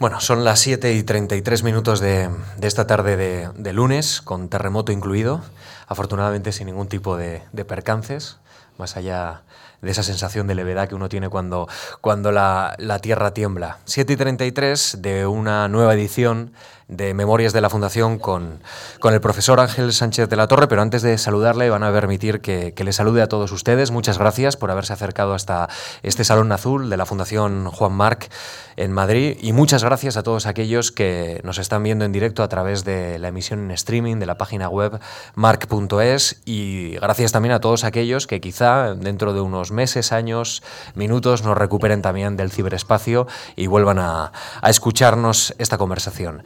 Bueno, son las 7 y 33 minutos de, de esta tarde de, de, lunes, con terremoto incluido, afortunadamente sin ningún tipo de, de, percances, más allá de esa sensación de levedad que uno tiene cuando, cuando la, la Tierra tiembla. 7 y 33 de una nueva edición de Memorias de la Fundación con, con, el profesor Ángel Sánchez de la Torre, pero antes de saludarle van a permitir que, que, le salude a todos ustedes. Muchas gracias por haberse acercado hasta este Salón Azul de la Fundación Juan Marc en Madrid y muchas gracias a todos aquellos que nos están viendo en directo a través de la emisión en streaming de la página web marc.es y gracias también a todos aquellos que quizá dentro de unos meses, años, minutos nos recuperen también del ciberespacio y vuelvan a, a escucharnos esta conversación.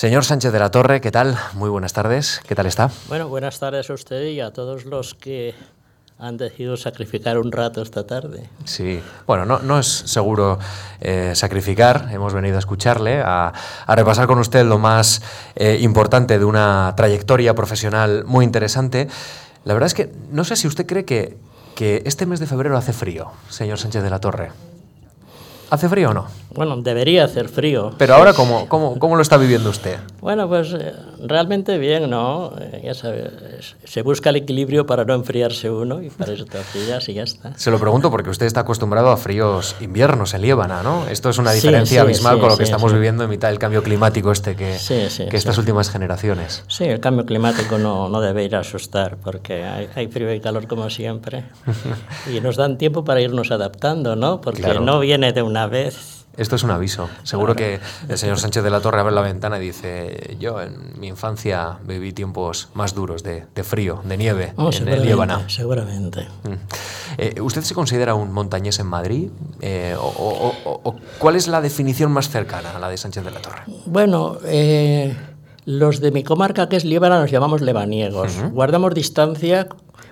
Señor Sánchez de la Torre, ¿qué tal? Muy buenas tardes. ¿Qué tal está? Bueno, buenas tardes a usted y a todos los que han decidido sacrificar un rato esta tarde. Sí, bueno, no, no es seguro eh, sacrificar. Hemos venido a escucharle, a, a repasar con usted lo más eh, importante de una trayectoria profesional muy interesante. La verdad es que no sé si usted cree que, que este mes de febrero hace frío, señor Sánchez de la Torre. ¿Hace frío o no? Bueno, debería hacer frío. Pero ahora, ¿cómo, cómo, cómo lo está viviendo usted? Bueno, pues eh, realmente bien, ¿no? Eh, ya sabes, se busca el equilibrio para no enfriarse uno y para eso te y ya está. Se lo pregunto porque usted está acostumbrado a fríos inviernos en Líbana, ¿no? Esto es una diferencia sí, sí, abismal sí, con lo que estamos viviendo en mitad del cambio climático este que, que estas últimas generaciones. Sí, el cambio climático no, no debe ir a asustar porque hay, hay frío y calor como siempre y nos dan tiempo para irnos adaptando, ¿no? Porque claro. no viene de una vez. Esto es un aviso. Seguro claro. que el señor Sánchez de la Torre abre la ventana y dice, yo en mi infancia viví tiempos más duros de, de frío, de nieve, oh, en el Líbano. Seguramente. Mm. Eh, ¿Usted se considera un montañés en Madrid? Eh, o, o, o, ¿Cuál es la definición más cercana a la de Sánchez de la Torre? Bueno, eh, los de mi comarca, que es Líbana, nos llamamos lebaniegos. Uh -huh. Guardamos distancia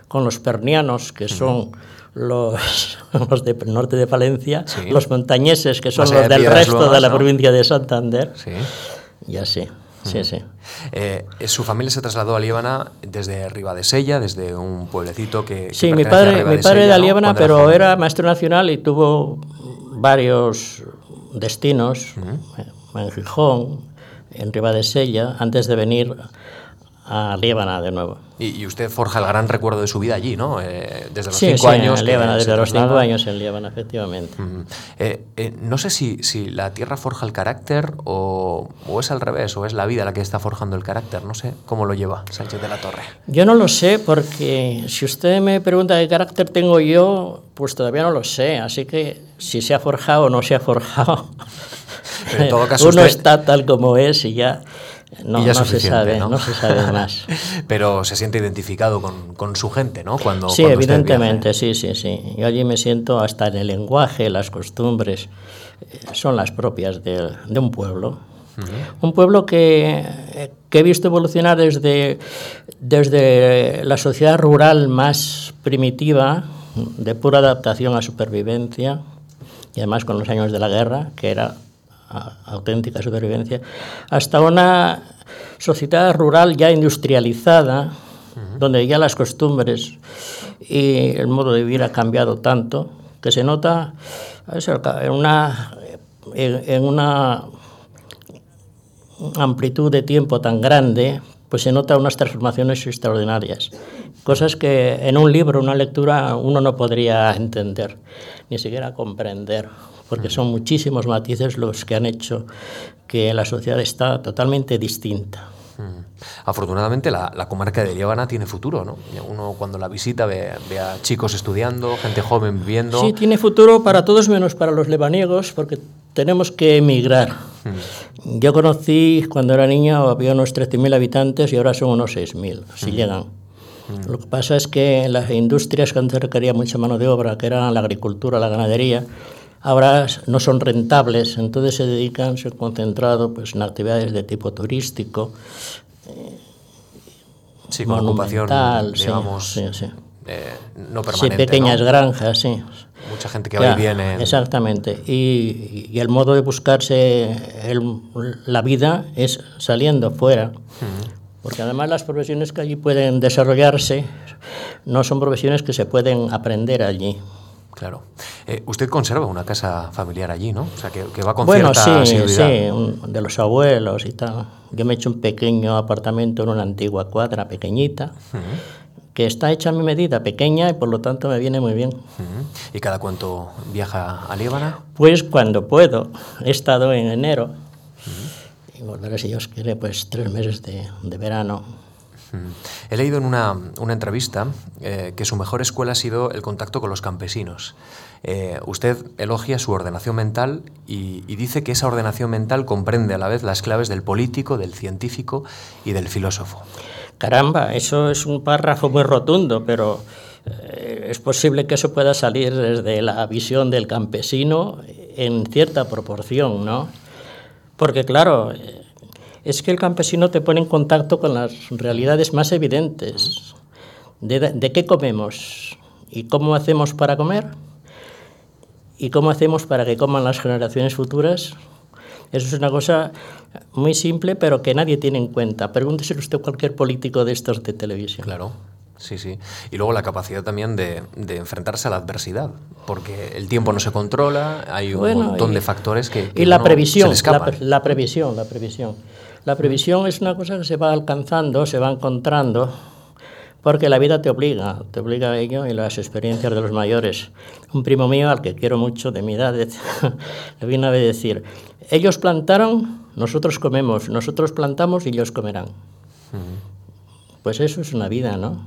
con los pernianos, que son... Uh -huh los, los del norte de Palencia, sí. los montañeses, que son los del resto luego, de la ¿no? provincia de Santander. Sí. Ya sí. Sí, sí. Eh, su familia se trasladó a Líbana desde Ribadesella, desde un pueblecito que. Sí, que mi padre, mi padre era Líbana, ¿no? pero era maestro nacional y tuvo varios destinos uh -huh. en Gijón, en Ribadesella, antes de venir a Líbana de nuevo. Y, y, usted forja el gran recuerdo de su vida allí, ¿no? Eh, desde los sí, cinco sí, años. En Líbana, desde los cinco años en Líbana, efectivamente. Uh -huh. eh, eh, no sé si, si, la tierra forja el carácter o, o, es al revés, o es la vida la que está forjando el carácter. No sé cómo lo lleva Sánchez de la Torre. Yo no lo sé, porque si usted me pregunta qué carácter tengo yo, pues todavía no lo sé. Así que si se ha forjado o no se ha forjado. Pero en todo caso Uno usted... está tal como es y ya no, no se sabe, ¿no? ¿no? se sabe más. Pero se siente identificado con, con su gente, ¿no? Cuando, sí, cuando evidentemente, sí, sí, sí. Yo allí me siento hasta en el lenguaje, las costumbres, eh, son las propias de, de un pueblo. Uh -huh. Un pueblo que, que, he visto evolucionar desde, desde la sociedad rural más primitiva, de pura adaptación a supervivencia, y además con los años de la guerra, que era auténtica supervivencia, hasta una sociedad rural ya industrializada, uh -huh. donde ya las costumbres y el modo de vivir ha cambiado tanto que se nota en una, en una amplitud de tiempo tan grande, pues se nota unas transformaciones extraordinarias, cosas que en un libro, una lectura, uno no podría entender, ni siquiera comprender porque son muchísimos matices los que han hecho que la sociedad está totalmente distinta. Afortunadamente la, la, comarca de Líbana tiene futuro, ¿no? Uno cuando la visita ve, ve, a chicos estudiando, gente joven viviendo. Sí, tiene futuro para todos menos para los lebaniegos, porque tenemos que emigrar. Mm. Yo conocí cuando era niña, había unos 13.000 habitantes y ahora son unos 6.000, si mm. llegan. Mm. Lo que pasa es que las industrias que antes requería mucha mano de obra, que eran la agricultura, la ganadería, ahora no son rentables, entonces se dedican, se han concentrado pues, en actividades de tipo turístico, eh, sí, con ocupación, digamos, sí, sí, eh, no permanente. Sí, pequeñas ¿no? granjas, sí. Mucha gente que va y viene. Exactamente. Y, y, el modo de buscarse el, la vida es saliendo fuera. Uh -huh. Porque además las profesiones que allí pueden desarrollarse no son profesiones que se pueden aprender allí. Claro. Eh, usted conserva una casa familiar allí, ¿no? O sea, que, va con bueno, cierta sí, sí, de los abuelos y tal. Yo me he hecho un pequeño apartamento en una antigua cuadra pequeñita, que está hecha a mi medida, pequeña, y por lo tanto me viene muy bien. ¿Y cada cuánto viaja a Líbana? Pues cuando puedo. He estado en enero, y volveré, si Dios quiere, pues tres meses de, de verano He leído en una, entrevista eh, que su mejor escuela ha sido el contacto con los campesinos. Eh, usted elogia su ordenación mental y, dice que esa ordenación mental comprende a la vez las claves del político, del científico y del filósofo. Caramba, eso es un párrafo muy rotundo, pero eh, es posible que eso pueda salir desde la visión del campesino en cierta proporción, ¿no? Porque claro, es que el campesino te pone en contacto con las realidades más evidentes de, qué comemos y cómo hacemos para comer y cómo hacemos para que coman las generaciones futuras. Eso es una cosa muy simple, pero que nadie tiene en cuenta. Pregúntese usted a cualquier político de estos de televisión. Claro. Sí, sí. Y luego la capacidad también de, enfrentarse a la adversidad, porque el tiempo no se controla, hay un montón de factores que, y la previsión, la, previsión, la previsión. La previsión es una cosa que se va alcanzando, se va encontrando, porque la vida te obliga, te obliga a ello y las experiencias de los mayores. Un primo mío, al que quiero mucho, de mi edad, le vino a decir, ellos plantaron, nosotros comemos, nosotros plantamos y ellos comerán. Pues eso es una vida, ¿no?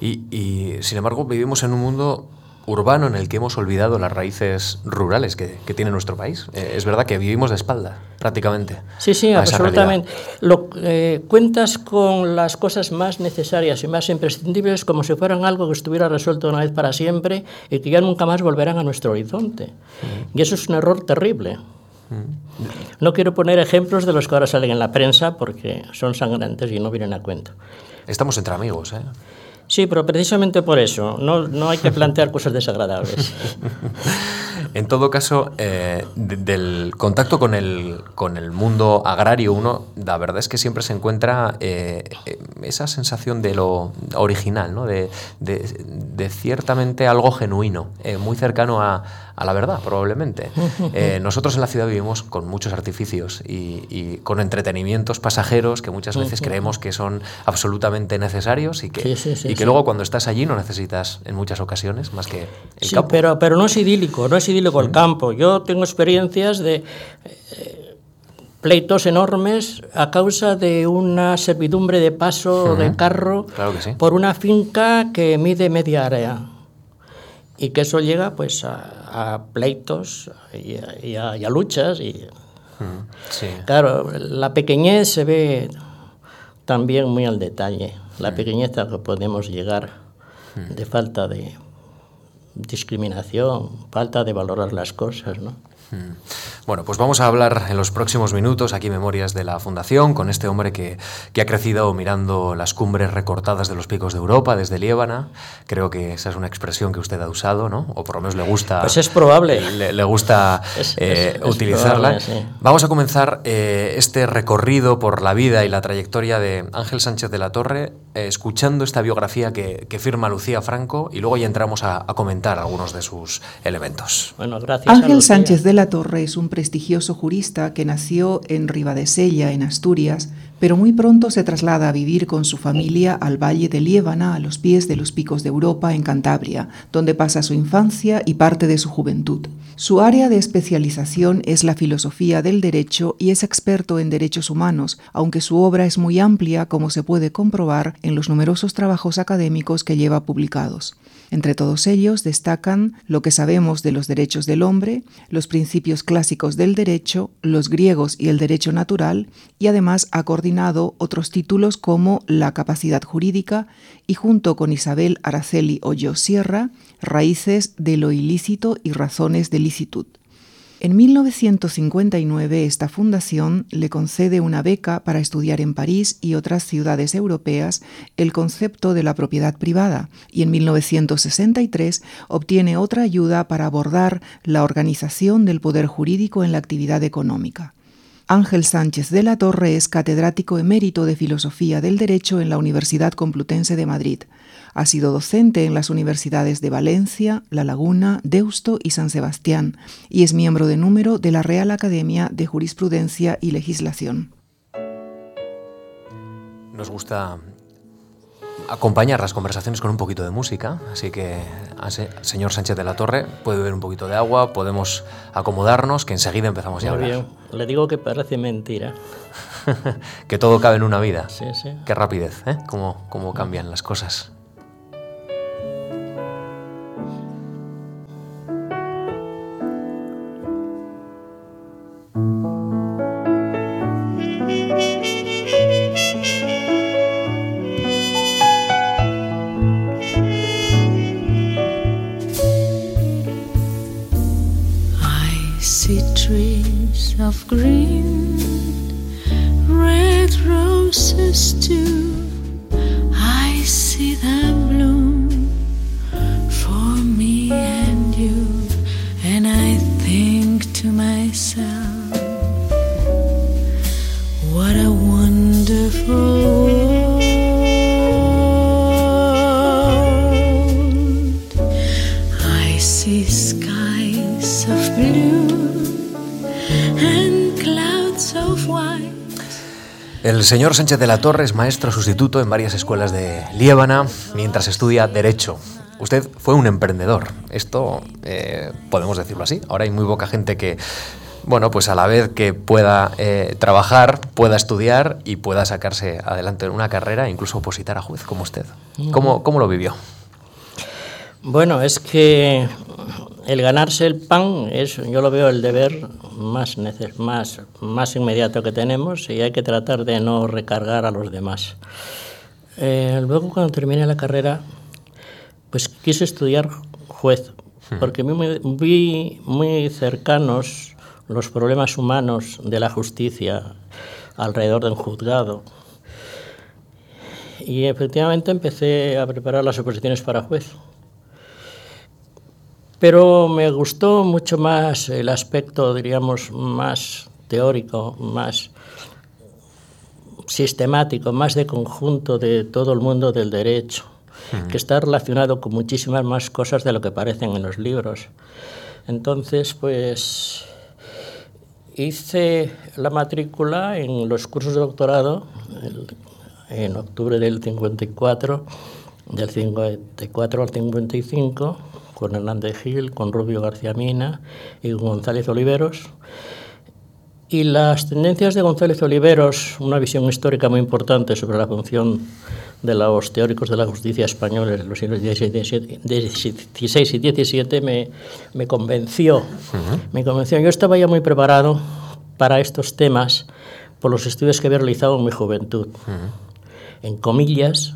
y, y, sin embargo, vivimos en un mundo urbano en el que hemos olvidado las raíces rurales que, tiene nuestro país. Eh, es verdad que vivimos de espalda, prácticamente. Sí, sí, absolutamente. Lo, eh, cuentas con las cosas más necesarias y más imprescindibles como si fueran algo que estuviera resuelto una vez para siempre y que ya nunca más volverán a nuestro horizonte. Y eso es un error terrible. No quiero poner ejemplos de los que ahora salen en la prensa porque son sangrantes y no vienen a cuento. Estamos entre amigos, ¿eh? Sí, pero precisamente por eso, no, no hay que plantear cosas desagradables. en todo caso, eh, del contacto con el, con el mundo agrario, uno, la verdad es que siempre se encuentra eh, esa sensación de lo original, ¿no? de, de, ciertamente algo genuino, eh, muy cercano a, a, la verdad, probablemente. nosotros en la ciudad vivimos con muchos artificios y, y con entretenimientos pasajeros que muchas veces creemos que son absolutamente necesarios y que, que luego cuando estás allí no necesitas en muchas ocasiones más que el sí, Pero, pero no es idílico, no es idílico el campo. Yo tengo experiencias de eh, pleitos enormes a causa de una servidumbre de paso de carro por una finca que mide media área y que eso llega pues a, pleitos y a, luchas y claro la pequeñez se ve también muy al detalle. La pequeñez a que podemos llegar de falta de discriminación, falta de valorar las cosas, ¿no? Bueno, pues vamos a hablar en los próximos minutos aquí Memorias de la Fundación con este hombre que, ha crecido mirando las cumbres recortadas de los picos de Europa desde Liébana. Creo que esa es una expresión que usted ha usado, ¿no? O por lo menos le gusta. Pues es probable. Le, gusta eh, utilizarla. Vamos a comenzar eh, este recorrido por la vida y la trayectoria de Ángel Sánchez de la Torre eh, escuchando esta biografía que, firma Lucía Franco y luego ya entramos a, comentar algunos de sus elementos. Bueno, gracias. Ángel Sánchez de la Torre es un prestigioso jurista que nació en Ribadesella, en Asturias, pero muy pronto se traslada a vivir con su familia al valle de Liébana, a los pies de los picos de Europa, en Cantabria, donde pasa su infancia y parte de su juventud. Su área de especialización es la filosofía del derecho y es experto en derechos humanos, aunque su obra es muy amplia, como se puede comprobar en los numerosos trabajos académicos que lleva publicados. Entre todos ellos destacan lo que sabemos de los derechos del hombre, los principios clásicos del derecho, los griegos y el derecho natural, y además ha coordinado otros títulos como La capacidad jurídica y junto con Isabel Araceli Hoyo Sierra, Raíces de lo ilícito y razones de licitud. En 1959 esta fundación le concede una beca para estudiar en París y otras ciudades europeas el concepto de la propiedad privada y en 1963 obtiene otra ayuda para abordar la organización del poder jurídico en la actividad económica. Ángel Sánchez de la Torre es catedrático emérito de Filosofía del Derecho en la Universidad Complutense de Madrid. Ha sido docente en las universidades de Valencia, La Laguna, Deusto y San Sebastián y es miembro de número de la Real Academia de Jurisprudencia y Legislación. Nos gusta acompañar las conversaciones con un poquito de música, así que señor Sánchez de la Torre puede beber un poquito de agua, podemos acomodarnos, que enseguida empezamos ya a hablar. Le digo que parece mentira. que todo cabe en una vida. Sí, sí. Qué rapidez, ¿eh? Cómo, cómo cambian las cosas. of green, red roses too. El señor Sánchez de la Torre es maestro sustituto en varias escuelas de Liébana mientras estudia Derecho. Usted fue un emprendedor. Esto eh, podemos decirlo así. Ahora hay muy poca gente que, bueno, pues a la vez que pueda eh, trabajar, pueda estudiar y pueda sacarse adelante en una carrera, incluso opositar a juez como usted. ¿Cómo, cómo lo vivió? Bueno, es que el ganarse el pan es, yo lo veo el deber más, más, más inmediato que tenemos y hay que tratar de no recargar a los demás. Eh, luego cuando terminé la carrera, pues quise estudiar juez, porque vi muy cercanos los problemas humanos de la justicia alrededor de un juzgado. Y efectivamente empecé a preparar las oposiciones para juez. Pero me gustó mucho más el aspecto, diríamos, más teórico, más sistemático, más de conjunto de todo el mundo del derecho, que está relacionado con muchísimas más cosas de lo que parecen en los libros. Entonces, pues hice la matrícula en los cursos de doctorado en octubre del 54, del 54 al 55 con Hernández Gil, con Rubio García Mina y González Oliveros. Y las tendencias de González Oliveros, una visión histórica muy importante sobre la función de los teóricos de la justicia española en los siglos XVI y XVII, me, me convenció. Me convenció. Yo estaba ya muy preparado para estos temas por los estudios que había realizado en mi juventud. En comillas,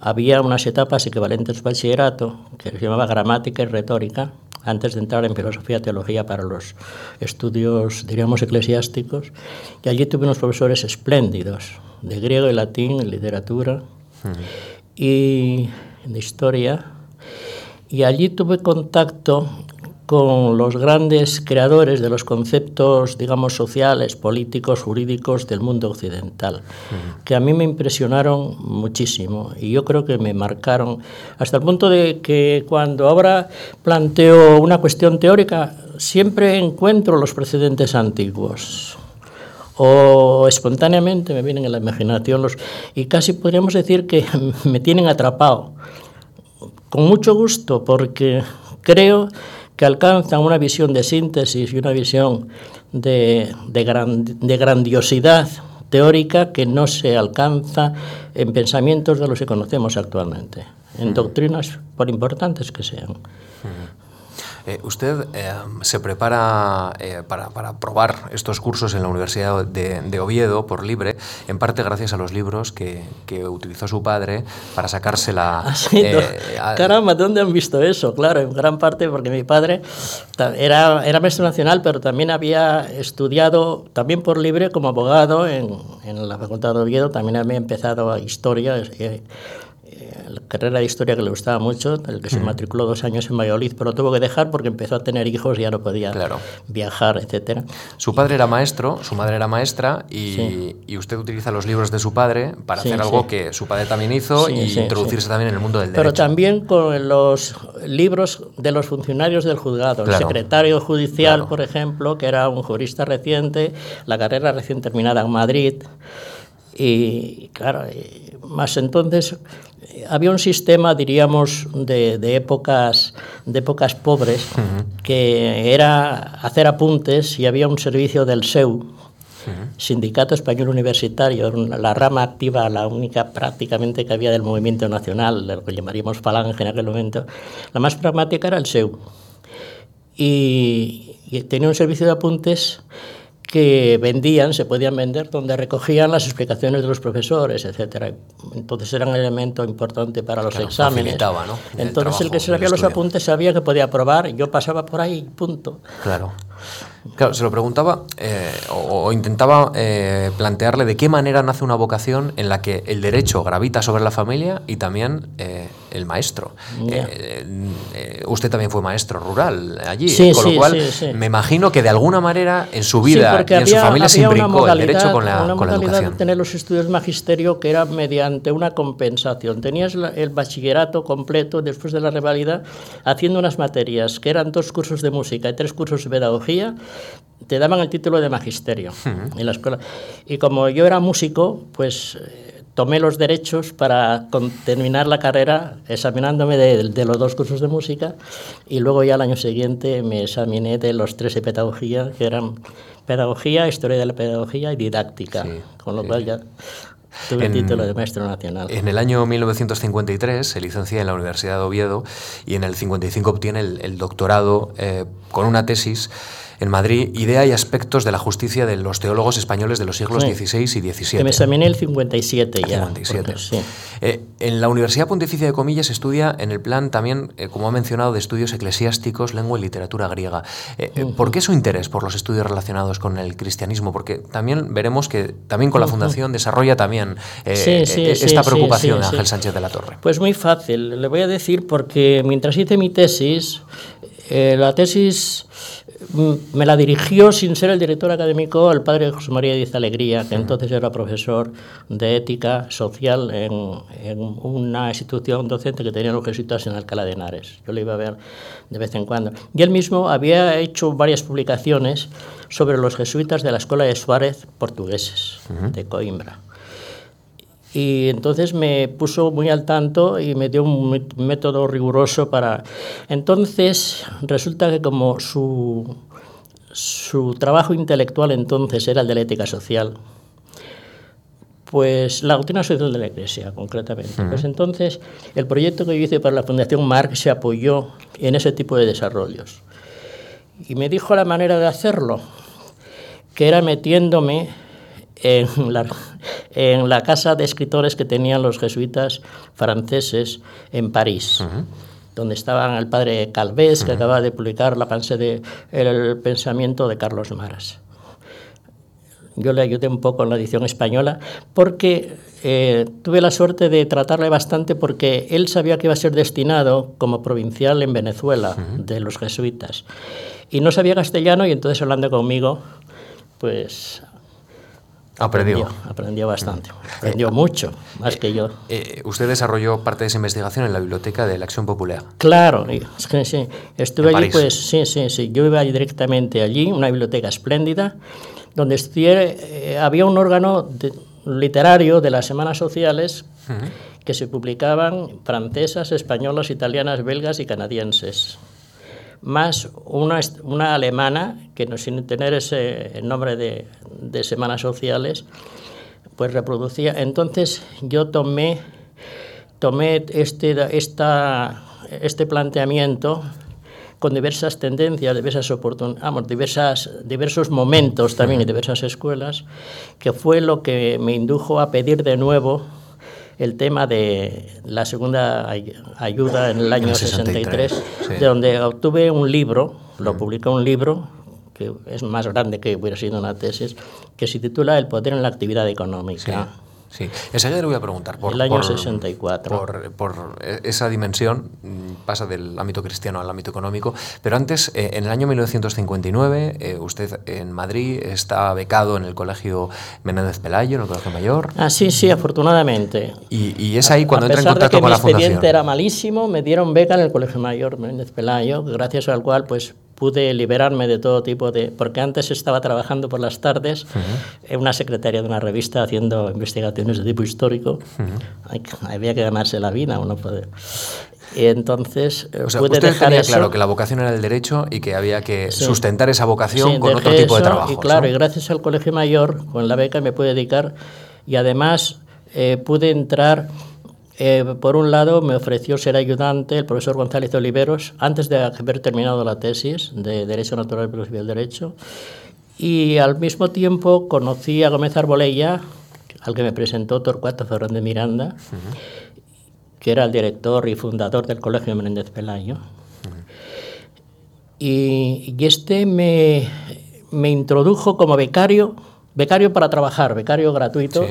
había unas etapas equivalentes al bachillerato, que se llamaba gramática y retórica, antes de entrar en filosofía y teología para los estudios, diríamos, eclesiásticos. Y allí tuve unos profesores espléndidos, de griego y latín, literatura y de historia. Y allí tuve contacto con los grandes creadores de los conceptos, digamos, sociales, políticos, jurídicos del mundo occidental, que a mí me impresionaron muchísimo y yo creo que me marcaron hasta el punto de que cuando ahora planteo una cuestión teórica, siempre encuentro los precedentes antiguos o espontáneamente me vienen en la imaginación los y casi podríamos decir que me tienen atrapado. Con mucho gusto porque creo que alcanzan una visión de síntesis y una visión de, de, grandiosidad teórica que no se alcanza en pensamientos de los que conocemos actualmente, en doctrinas por importantes que sean. Eh, usted eh, se prepara eh, para, para, probar estos cursos en la Universidad de, Oviedo por libre, en parte gracias a los libros que, que utilizó su padre para sacarse la... Ah, caramba, ¿dónde han visto eso? Claro, en gran parte porque mi padre era, era maestro nacional, pero también había estudiado, también por libre, como abogado en, en la Facultad de Oviedo, también había empezado a historia la carrera de historia que le gustaba mucho, el que se matriculó dos años en Valladolid, pero lo tuvo que dejar porque empezó a tener hijos y ya no podía viajar, etcétera. Su padre era maestro, su madre era maestra y, usted utiliza los libros de su padre para hacer algo que su padre también hizo y introducirse también en el mundo del derecho. Pero también con los libros de los funcionarios del juzgado, el secretario judicial, por ejemplo, que era un jurista reciente, la carrera recién terminada en Madrid. Y claro, más entonces había un sistema, diríamos, de, de épocas, de épocas pobres, que era hacer apuntes y había un servicio del SEU, Sindicato Español Universitario, la rama activa, la única prácticamente que había del movimiento nacional, lo que llamaríamos falange en aquel momento, la más pragmática era el SEU. y tenía un servicio de apuntes que vendían, se podían vender, donde recogían las explicaciones de los profesores, etcétera. Entonces era un elemento importante para los exámenes. ¿no? Entonces el que se sabía los apuntes sabía que podía probar, yo pasaba por ahí, punto. Claro. Claro, se lo preguntaba eh, o, intentaba eh, plantearle de qué manera nace una vocación en la que el derecho gravita sobre la familia y también eh, el maestro. usted también fue maestro rural allí, con lo cual me imagino que de alguna manera en su vida y en su familia se imbricó el derecho con la, una con la educación. de tener los estudios magisterio que era mediante una compensación. Tenías el bachillerato completo después de la revalida haciendo unas materias que eran dos cursos de música y tres cursos de pedagogía te daban el título de magisterio en la escuela. Y como yo era músico, pues eh, tomé los derechos para terminar la carrera examinándome de, los dos cursos de música y luego ya el año siguiente me examiné de los tres de pedagogía, que eran pedagogía, historia de la pedagogía y didáctica, con lo cual ya Tuve el título de maestro nacional. En el año 1953 se licencia en la Universidad de Oviedo y en el 55 obtiene el, doctorado eh, con una tesis en Madrid, idea y aspectos de la justicia de los teólogos españoles de los siglos XVI y XVII. Que me examiné el 57 ya. 57. Eh, en la Universidad Pontificia de Comillas estudia en el plan también, eh, como ha mencionado, de estudios eclesiásticos, lengua y literatura griega. Eh, ¿Por qué su interés por los estudios relacionados con el cristianismo? Porque también veremos que también con la Fundación desarrolla también esta preocupación de Ángel Sánchez de la Torre. Pues muy fácil, le voy a decir porque mientras hice mi tesis, la tesis me la dirigió sin ser el director académico el padre José María Díaz Alegría, que entonces era profesor de ética social en, una institución docente que tenía los jesuitas en Alcalá de Henares. Yo lo iba a ver de vez en cuando. Y él mismo había hecho varias publicaciones sobre los jesuitas de la Escuela de Suárez portugueses, de Coimbra. Y entonces me puso muy al tanto y me dio un método riguroso para... Entonces resulta que como su, su trabajo intelectual entonces era el de la ética social, pues la doctrina social de la Iglesia, concretamente. Pues entonces, el proyecto que yo hice para la Fundación Marc se apoyó en ese tipo de desarrollos. Y me dijo la manera de hacerlo, que era metiéndome en la, en la casa de escritores que tenían los jesuitas franceses en París. donde estaban el padre Calvés, que acaba de publicar la de El pensamiento de Carlos Maras. Yo le ayudé un poco en la edición española porque eh, tuve la suerte de tratarle bastante porque él sabía que iba a ser destinado como provincial en Venezuela de los jesuitas y no sabía castellano y entonces hablando conmigo pues Aprendió. Aprendió, bastante. Aprendió mucho, más que yo. Eh, usted desarrolló parte de esa investigación en la biblioteca de la Acción Popular. Claro, sí. Estuve allí, pues sí, sí, sí. Yo iba directamente allí, una biblioteca espléndida, donde estudié, eh, había un órgano literario de las Semanas Sociales que se publicaban francesas, españolas, italianas, belgas y canadienses más una, una alemana, que no, sin tener ese nombre de, de Semanas Sociales, pues reproducía. Entonces yo tomé, tomé este, esta, este planteamiento con diversas tendencias, diversas oportunidades, diversas, diversos momentos también y diversas escuelas, que fue lo que me indujo a pedir de nuevo el tema de la segunda ayuda en el año 63, de donde obtuve un libro, lo publicó un libro que es más grande que hubiera sido una tesis, que se titula El poder en la actividad económica. Sí, enseguida le voy a preguntar. Por, el año 64. Por, por, esa dimensión, mm, pasa del ámbito cristiano al ámbito económico, pero antes, eh, en el año 1959, eh, usted en Madrid está becado en el Colegio Menéndez Pelayo, en el Colegio Mayor. Ah, sí, sí, afortunadamente. Y, y es ahí cuando entra en contacto con la fundación. Mi expediente era malísimo, me dieron beca en el Colegio Mayor Menéndez Pelayo, gracias al cual, pues pude liberarme de todo tipo de... Porque antes estaba trabajando por las tardes en una secretaria de una revista haciendo investigaciones de tipo histórico. Había que ganarse la vida, uno puede... Y entonces o sea, usted tenía claro que la vocación era el derecho y que había que sustentar esa vocación con otro tipo de trabajo. Y claro, y gracias al Colegio Mayor, con la beca me pude dedicar y además eh, pude entrar eh, por un lado, me ofreció ser ayudante el profesor González Oliveros antes de haber terminado la tesis de Derecho Natural y del Derecho. Y al mismo tiempo conocí a Gómez Arbolella, al que me presentó Torcuato Ferrón Miranda, que era el director y fundador del Colegio de Menéndez Pelayo. y, este me, me, introdujo como becario, becario para trabajar, becario gratuito.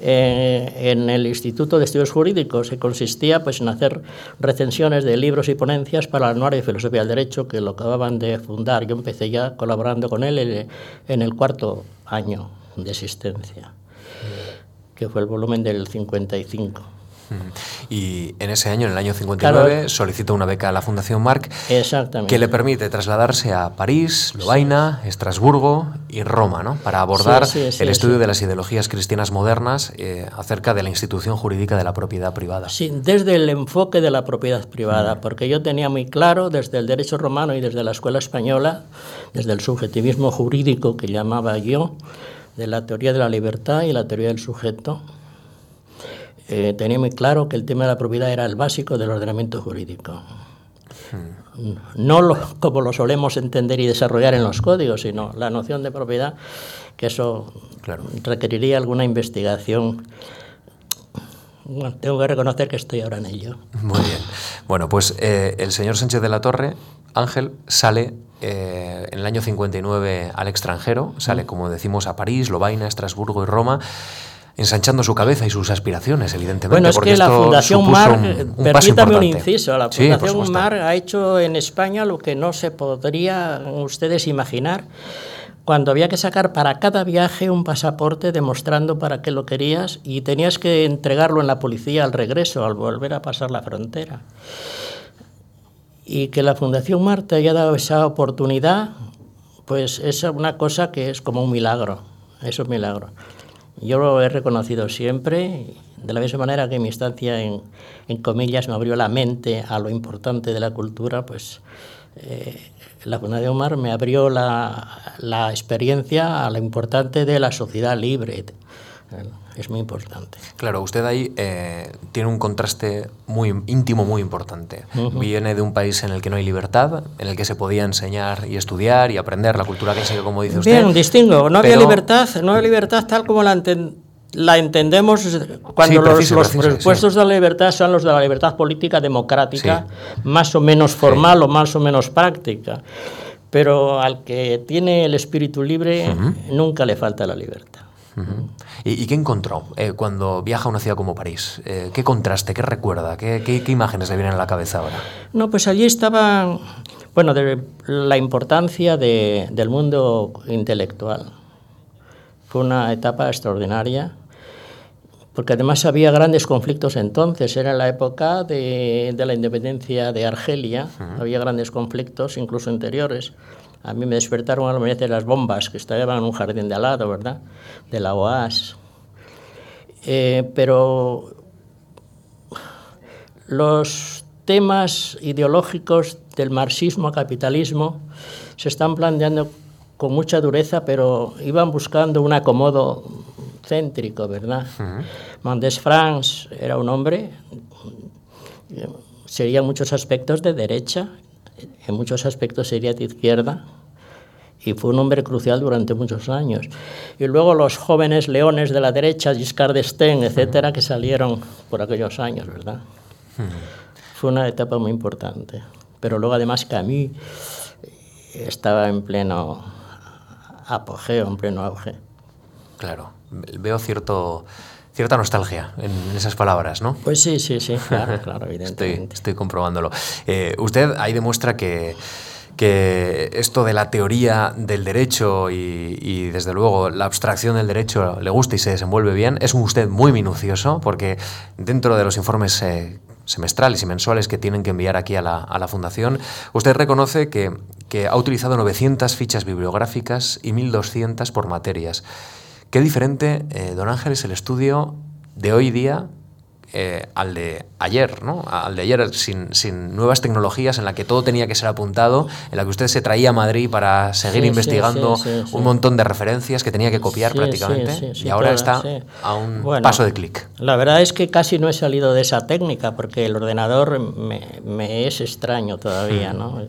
Eh, en el Instituto de Estudios Jurídicos, que consistía pues, en hacer recensiones de libros y ponencias para el Anuario de Filosofía del Derecho, que lo acababan de fundar. Yo empecé ya colaborando con él en el cuarto año de existencia, que fue el volumen del 55. Y en ese año, en el año 59, solicita una beca a la Fundación Marc que le permite trasladarse a París, Lovaina, Estrasburgo y Roma, ¿no? para abordar el estudio de las ideologías cristianas modernas eh, acerca de la institución jurídica de la propiedad privada. Sí, desde el enfoque de la propiedad privada, porque yo tenía muy claro desde el derecho romano y desde la escuela española, desde el subjetivismo jurídico que llamaba yo, de la teoría de la libertad y la teoría del sujeto, eh, tenía muy claro que el tema de la propiedad era el básico del ordenamiento jurídico. No lo, como lo solemos entender y desarrollar en los códigos, sino la noción de propiedad, que eso requeriría alguna investigación. tengo que reconocer que estoy ahora en ello. Muy bien. Bueno, pues eh, el señor Sánchez de la Torre, Ángel, sale eh, en el año 59 al extranjero, sale, mm. como decimos, a París, Lovaina, Estrasburgo y Roma ensanchando su cabeza y sus aspiraciones, evidentemente. Bueno, es que la Fundación Mar, un, permítame un inciso, la Fundación Mar ha hecho en España lo que no se podría ustedes imaginar cuando había que sacar para cada viaje un pasaporte demostrando para qué lo querías y tenías que entregarlo en la policía al regreso, al volver a pasar la frontera. Y que la Fundación Mar te haya dado esa oportunidad, pues es una cosa que es como un milagro, es un milagro. Yo lo he reconocido siempre, de la misma manera que mi estancia en, en comillas me abrió la mente a lo importante de la cultura, pues eh, la Fundación Mar me abrió la, la, experiencia a lo importante de la sociedad libre es muy importante. Claro, usted ahí eh, tiene un contraste muy íntimo, muy importante. Viene de un país en el que no hay libertad, en el que se podía enseñar y estudiar y aprender la cultura clásica, como dice usted. Bien, distingo. No había libertad, no había libertad tal como la, la entendemos cuando los, los presupuestos de la libertad son los de la libertad política democrática, más o menos formal o más o menos práctica. Pero al que tiene el espíritu libre nunca le falta la libertad. ¿Y, qué encontró eh, cuando viaja a una ciudad como París? Eh, ¿Qué contraste, qué recuerda? ¿Qué, imágenes le vienen a la cabeza ahora? No, pues allí estaba, bueno, la importancia del mundo intelectual. Fue una etapa extraordinaria, porque además había grandes conflictos entonces, era la época de, la independencia de Argelia, había grandes conflictos, incluso interiores. A mí me despertaron a la mañana de las bombas que estaban en un jardín de al lado, ¿verdad? De la OAS. Eh, pero los temas ideológicos del marxismo capitalismo se están planteando con mucha dureza, pero iban buscando un acomodo céntrico, ¿verdad? Uh France era un hombre, sería en muchos aspectos de derecha, en muchos aspectos sería de izquierda, y fue un hombre crucial durante muchos años. Y luego los jóvenes leones de la derecha, Giscard d'Estaing, etcétera, que salieron por aquellos años, ¿verdad? Fue una etapa muy importante. Pero luego además Camus estaba en pleno apogeo, en pleno auge. Claro, veo cierto cierta nostalgia en esas palabras, ¿no? Pues sí, sí, sí, claro, claro, evidentemente. Estoy, estoy comprobándolo. Eh, usted ahí demuestra que que esto de la teoría del derecho y, desde luego la abstracción del derecho le gusta y se desenvuelve bien. Es un usted muy minucioso porque dentro de los informes eh, semestrales y mensuales que tienen que enviar aquí a la, Fundación, usted reconoce que, ha utilizado 900 fichas bibliográficas y 1.200 por materias. Qué diferente, eh, don Ángel, es el estudio de hoy día eh, al de ayer, ¿no? Al de ayer sin, sin, nuevas tecnologías, en la que todo tenía que ser apuntado, en la que usted se traía a Madrid para seguir investigando un montón de referencias que tenía que copiar prácticamente, y ahora está a un paso de clic. La verdad es que casi no he salido de esa técnica, porque el ordenador me, me es extraño todavía, ¿no?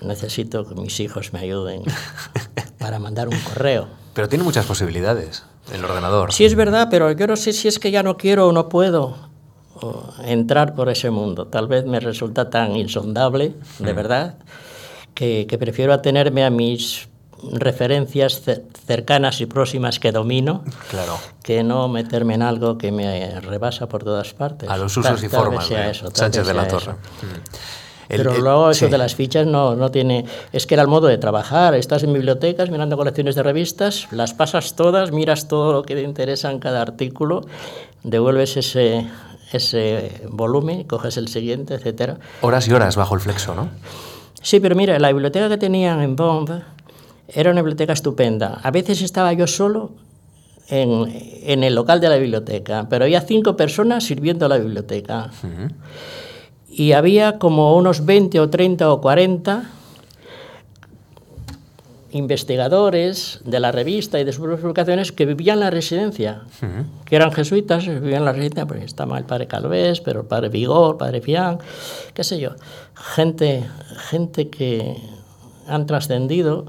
Necesito que mis hijos me ayuden para mandar un correo. Pero tiene muchas posibilidades el ordenador. Sí, es verdad, pero yo no sé si es que ya no quiero o no puedo entrar por ese mundo. Tal vez me resulta tan insondable, de mm. verdad, que, prefiero atenerme a mis referencias cercanas y próximas que domino, claro. que no meterme en algo que me rebasa por todas partes. A los usos y formas de Sánchez de la Torre. Mm. Pero luego eso de las fichas no, no tiene... Es que era el modo de trabajar. Estás en bibliotecas mirando colecciones de revistas, las pasas todas, miras todo lo que te interesa en cada artículo, devuelves ese, ese volumen, coges el siguiente, etcétera. Horas y horas bajo el flexo, ¿no? Sí, pero mira, la biblioteca que tenían en Bomb era una biblioteca estupenda. A veces estaba yo solo en, en el local de la biblioteca, pero había cinco personas sirviendo a la biblioteca y había como unos 20 o 30 o 40 investigadores de la revista y de sus publicaciones que vivían en la residencia, que eran jesuitas, vivían en la residencia, pues estaba el padre Calvés, pero el padre Vigor, el padre Fian, qué sé yo, gente, gente que han trascendido,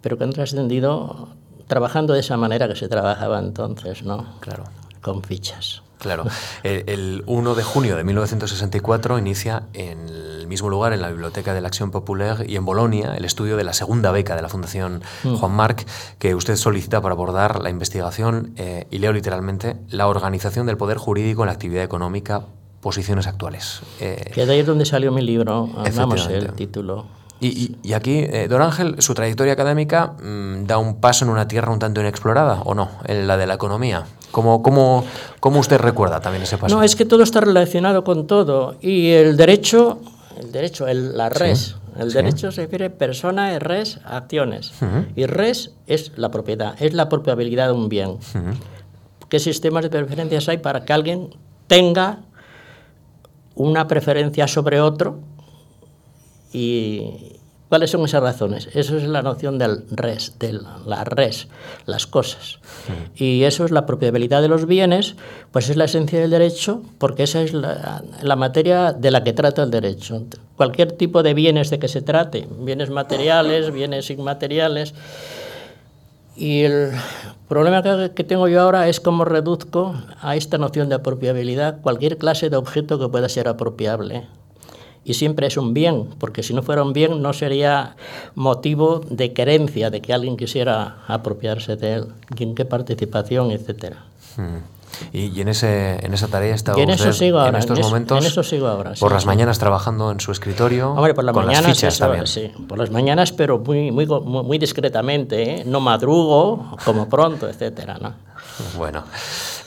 pero que han trascendido trabajando de esa manera que se trabajaba entonces, ¿no? Claro. Con fichas. Claro. El, 1 de junio de 1964 inicia en el mismo lugar, en la Biblioteca de la Acción Populaire y en Bolonia, el estudio de la segunda beca de la Fundación mm. Juan Marc, que usted solicita para abordar la investigación, eh, y leo literalmente, la organización del poder jurídico en la actividad económica, posiciones actuales. Eh, que de ahí es donde salió mi libro, vamos, el título. Y, aquí, eh, don Ángel, su trayectoria académica mm, da un paso en una tierra un tanto inexplorada, ¿o no? En la de la economía. ¿Cómo, cómo, cómo usted recuerda también ese paso? No, es que todo está relacionado con todo. Y el derecho, el derecho, el, la res, el derecho se refiere persona, res, acciones. Y res es la propiedad, es la propiabilidad de un bien. ¿Qué sistemas de preferencias hay para que alguien tenga una preferencia sobre otro ¿Y cuáles son esas razones? Eso es la noción del res, de la res, las cosas. Mm. Y eso es la propiedad de los bienes, pues es la esencia del derecho, porque esa es la, la, materia de la que trata el derecho. Cualquier tipo de bienes de que se trate, bienes materiales, bienes inmateriales. Y el problema que tengo yo ahora es cómo reduzco a esta noción de apropiabilidad cualquier clase de objeto que pueda ser apropiable y siempre es un bien, porque si no fuera un bien no sería motivo de querencia de que alguien quisiera apropiarse de él, en qué participación, etcétera. Hmm. Y, en, ese, en esa tarea está en usted sigo ahora, en estos momentos, en eso sigo ahora, por las mañanas trabajando en su escritorio, Hombre, por las con mañanas, las fichas también. Sí, por las mañanas, pero muy, muy, muy discretamente, ¿eh? no madrugo como pronto, etcétera, ¿no? Bueno,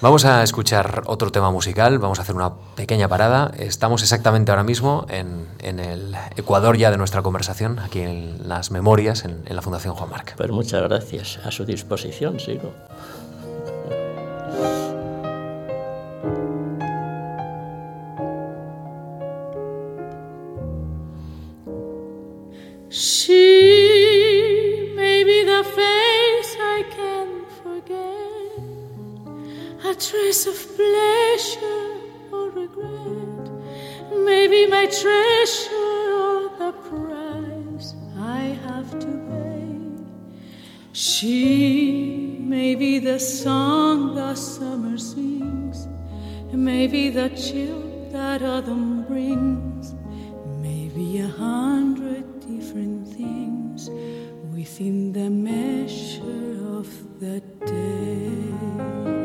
vamos a escuchar otro tema musical, vamos a hacer una pequeña parada. Estamos exactamente ahora mismo en, el Ecuador ya de nuestra conversación, aquí en las memorias, en, en la Fundación Juan Marc. Pues muchas gracias, a su disposición sigo. She may be the face I can a trace of pleasure or regret, maybe my treasure or the price I have to pay. She may be the song the summer sings, maybe the chill that autumn brings, maybe a hundred different things within the measure of the day.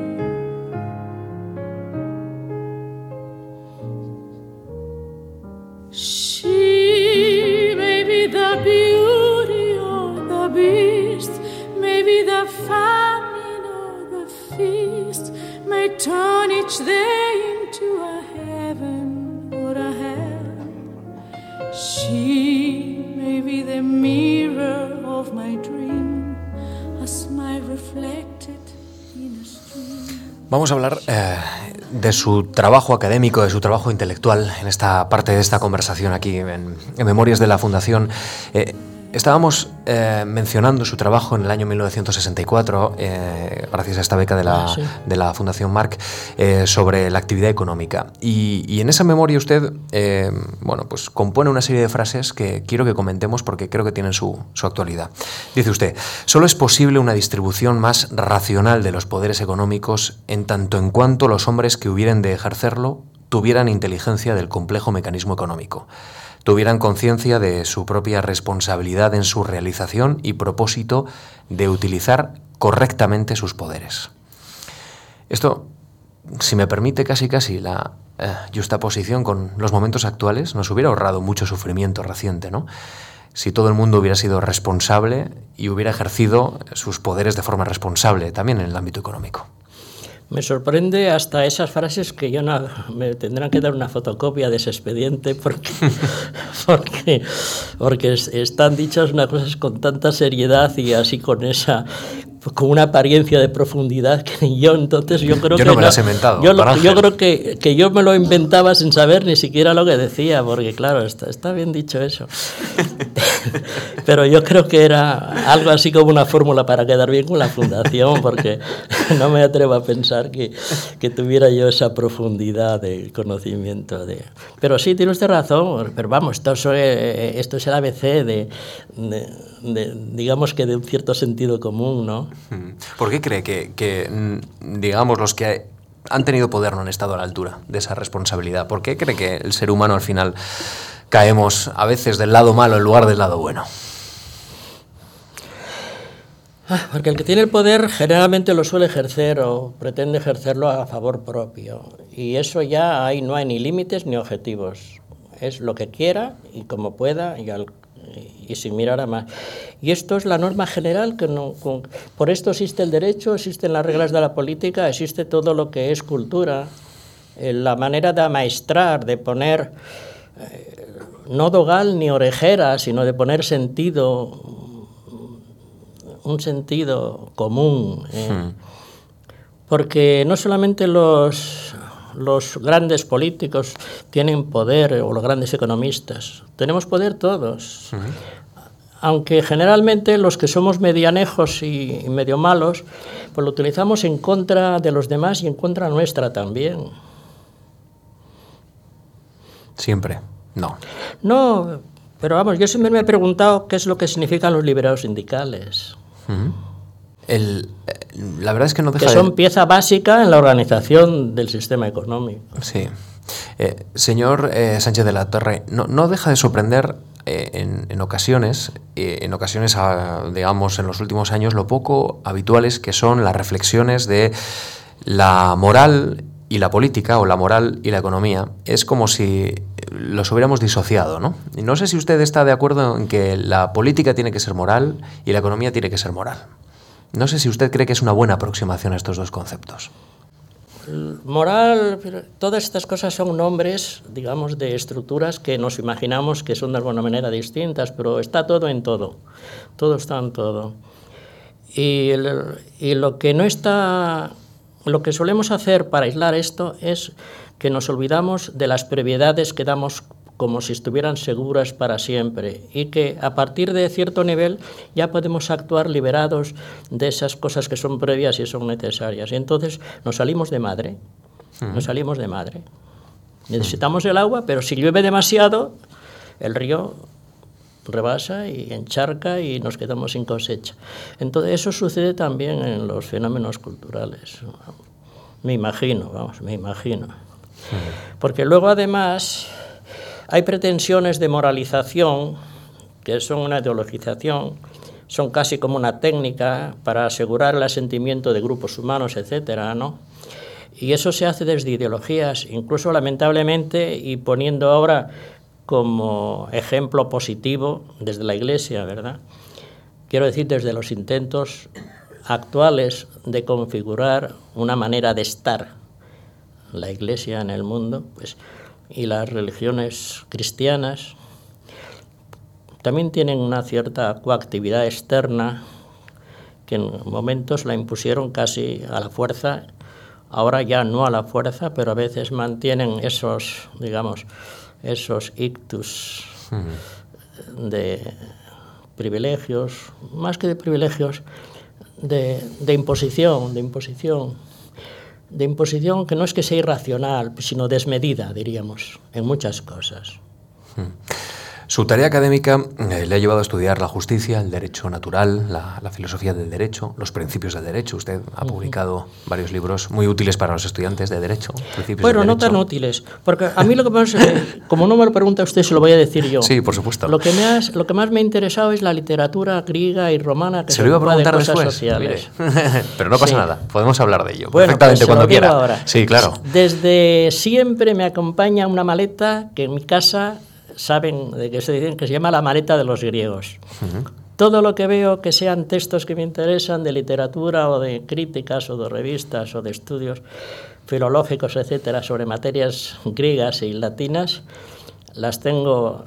the beauty or the beast, maybe the famine or the feast may turn each day into a heaven or a hell. She may be the mirror of my dream, a smile reflected in a stream. Vamos a hablar eh, de su trabajo académico, de su trabajo intelectual en esta parte de esta conversación aquí en, Memorias de la Fundación. Eh, Estábamos eh, mencionando su trabajo en el año 1964, eh, gracias a esta beca de la, Ah, sí. de la Fundación Marc, eh, sobre la actividad económica. Y, y en esa memoria usted, bueno, pues compone una serie de frases que quiero que comentemos porque creo que tienen su, su actualidad. Dice usted, solo es posible una distribución más racional de los poderes económicos en tanto en cuanto los hombres que hubieran de ejercerlo tuvieran inteligencia del complejo mecanismo económico tuvieran conciencia de su propia responsabilidad en su realización y propósito de utilizar correctamente sus poderes. Esto, si me permite casi casi la eh, con los momentos actuales, nos hubiera ahorrado mucho sufrimiento reciente, ¿no? Si todo el mundo hubiera sido responsable y hubiera ejercido sus poderes de forma responsable, también en el ámbito económico. Me sorprende hasta esas frases que yo no, me tendrán que dar una fotocopia de ese expediente porque, porque, porque es- están dichas unas cosas con tanta seriedad y así con esa con una apariencia de profundidad que yo entonces yo creo Yo que no me las he inventado, yo, lo- yo creo que, que yo me lo inventaba sin saber ni siquiera lo que decía porque claro está, está bien dicho eso pero yo creo que era algo así como una fórmula para quedar bien con la fundación, porque no me atrevo a pensar que, que tuviera yo esa profundidad de conocimiento. De... Pero sí, tiene usted razón, pero vamos, esto es, eh, esto es el ABC de, de- de, digamos que de un cierto sentido común, ¿no? ¿Por qué cree que, que, mm, digamos, los que han tenido poder no han estado a la altura de esa responsabilidad? ¿Por qué cree que el ser humano al final caemos a veces del lado malo en lugar del lado bueno? Ah, Porque el que tiene el poder generalmente lo suele ejercer o pretende ejercerlo a favor propio. Y eso ya ahí no hay ni límites ni objetivos. Es lo que quiera y como pueda y, al- y sin mirar a más. Y esto es la norma general que no, con- por esto existe el derecho, existen las reglas de la política, existe todo lo que es cultura, eh, la manera de amaestrar, de poner eh, no dogal ni orejera, sino de poner sentido un sentido común. eh. Porque no solamente los, los grandes políticos tienen poder, o los grandes economistas, tenemos poder todos. Aunque generalmente los que somos medianejos y, y medio malos, pues lo utilizamos en contra de los demás y en contra nuestra también. Siempre. No. No, pero vamos, yo siempre me he preguntado qué es lo que significan los liberados sindicales. El, la verdad es que no deja que de... son pieza básica en la organización del sistema económico. Sí. Eh, señor eh, Sánchez de la Torre, no, no deja de sorprender eh, en, en ocasiones, eh, en ocasiones, ah, digamos, en los últimos años, lo poco habituales que son las reflexiones de la moral y la política, o la moral y la economía. Es como si los hubiéramos disociado, ¿no? Y no sé si usted está de acuerdo en que la política tiene que ser moral y la economía tiene que ser moral. No sé si usted cree que es una buena aproximación a estos dos conceptos. Moral, todas estas cosas son nombres, digamos, de estructuras que nos imaginamos que son de alguna manera distintas, pero está todo en todo. Todo está en todo. Y, el- y lo que no está, lo que solemos hacer para aislar esto es que nos olvidamos de las previedades que damos como si estuvieran seguras para siempre y que a partir de cierto nivel ya podemos actuar liberados de esas cosas que son previas y son necesarias. Y entonces nos salimos de madre, nos salimos de madre. Necesitamos el agua, pero si llueve demasiado, el río rebasa y encharca y nos quedamos sin cosecha. Entonces eso sucede también en los fenómenos culturales. Me imagino, vamos, me imagino. Porque luego además hay pretensiones de moralización que son una ideologización, son casi como una técnica para asegurar el asentimiento de grupos humanos, etcétera, ¿no? Y eso se hace desde ideologías, incluso lamentablemente, y poniendo ahora como ejemplo positivo desde la Iglesia, ¿verdad? Quiero decir, desde los intentos actuales de configurar una manera de estar la Iglesia en el mundo, pues, y las religiones cristianas también tienen una cierta coactividad externa que en momentos la impusieron casi a la fuerza, ahora ya no a la fuerza, pero a veces mantienen esos, digamos, esos ictus de privilegios, más que de privilegios, de, de imposición, de imposición, de imposición que no es que sea irracional, sino desmedida, diríamos, en muchas cosas. Su tarea académica eh, le ha llevado a estudiar la justicia, el derecho natural, la, la, filosofía del derecho, los principios del derecho. Usted ha publicado varios libros muy útiles para los estudiantes de derecho. Bueno, no tan útiles, porque a mí lo que más, como no me lo pregunta usted, se lo voy a decir yo. Sí, por supuesto. Lo que, me has, lo que más me ha interesado es la literatura griega y romana que se, se lo iba a preguntar de después, sociales. Pero no pasa sí. nada, podemos hablar de ello bueno, perfectamente pues cuando lo digo quiera. Ahora. Sí, claro. Desde siempre me acompaña una maleta que en mi casa saben de qué se dicen, que se llama la maleta de los griegos. Uh -huh. Todo lo que veo que sean textos que me interesan de literatura o de críticas o de revistas o de estudios filológicos, etcétera, sobre materias griegas y latinas, las tengo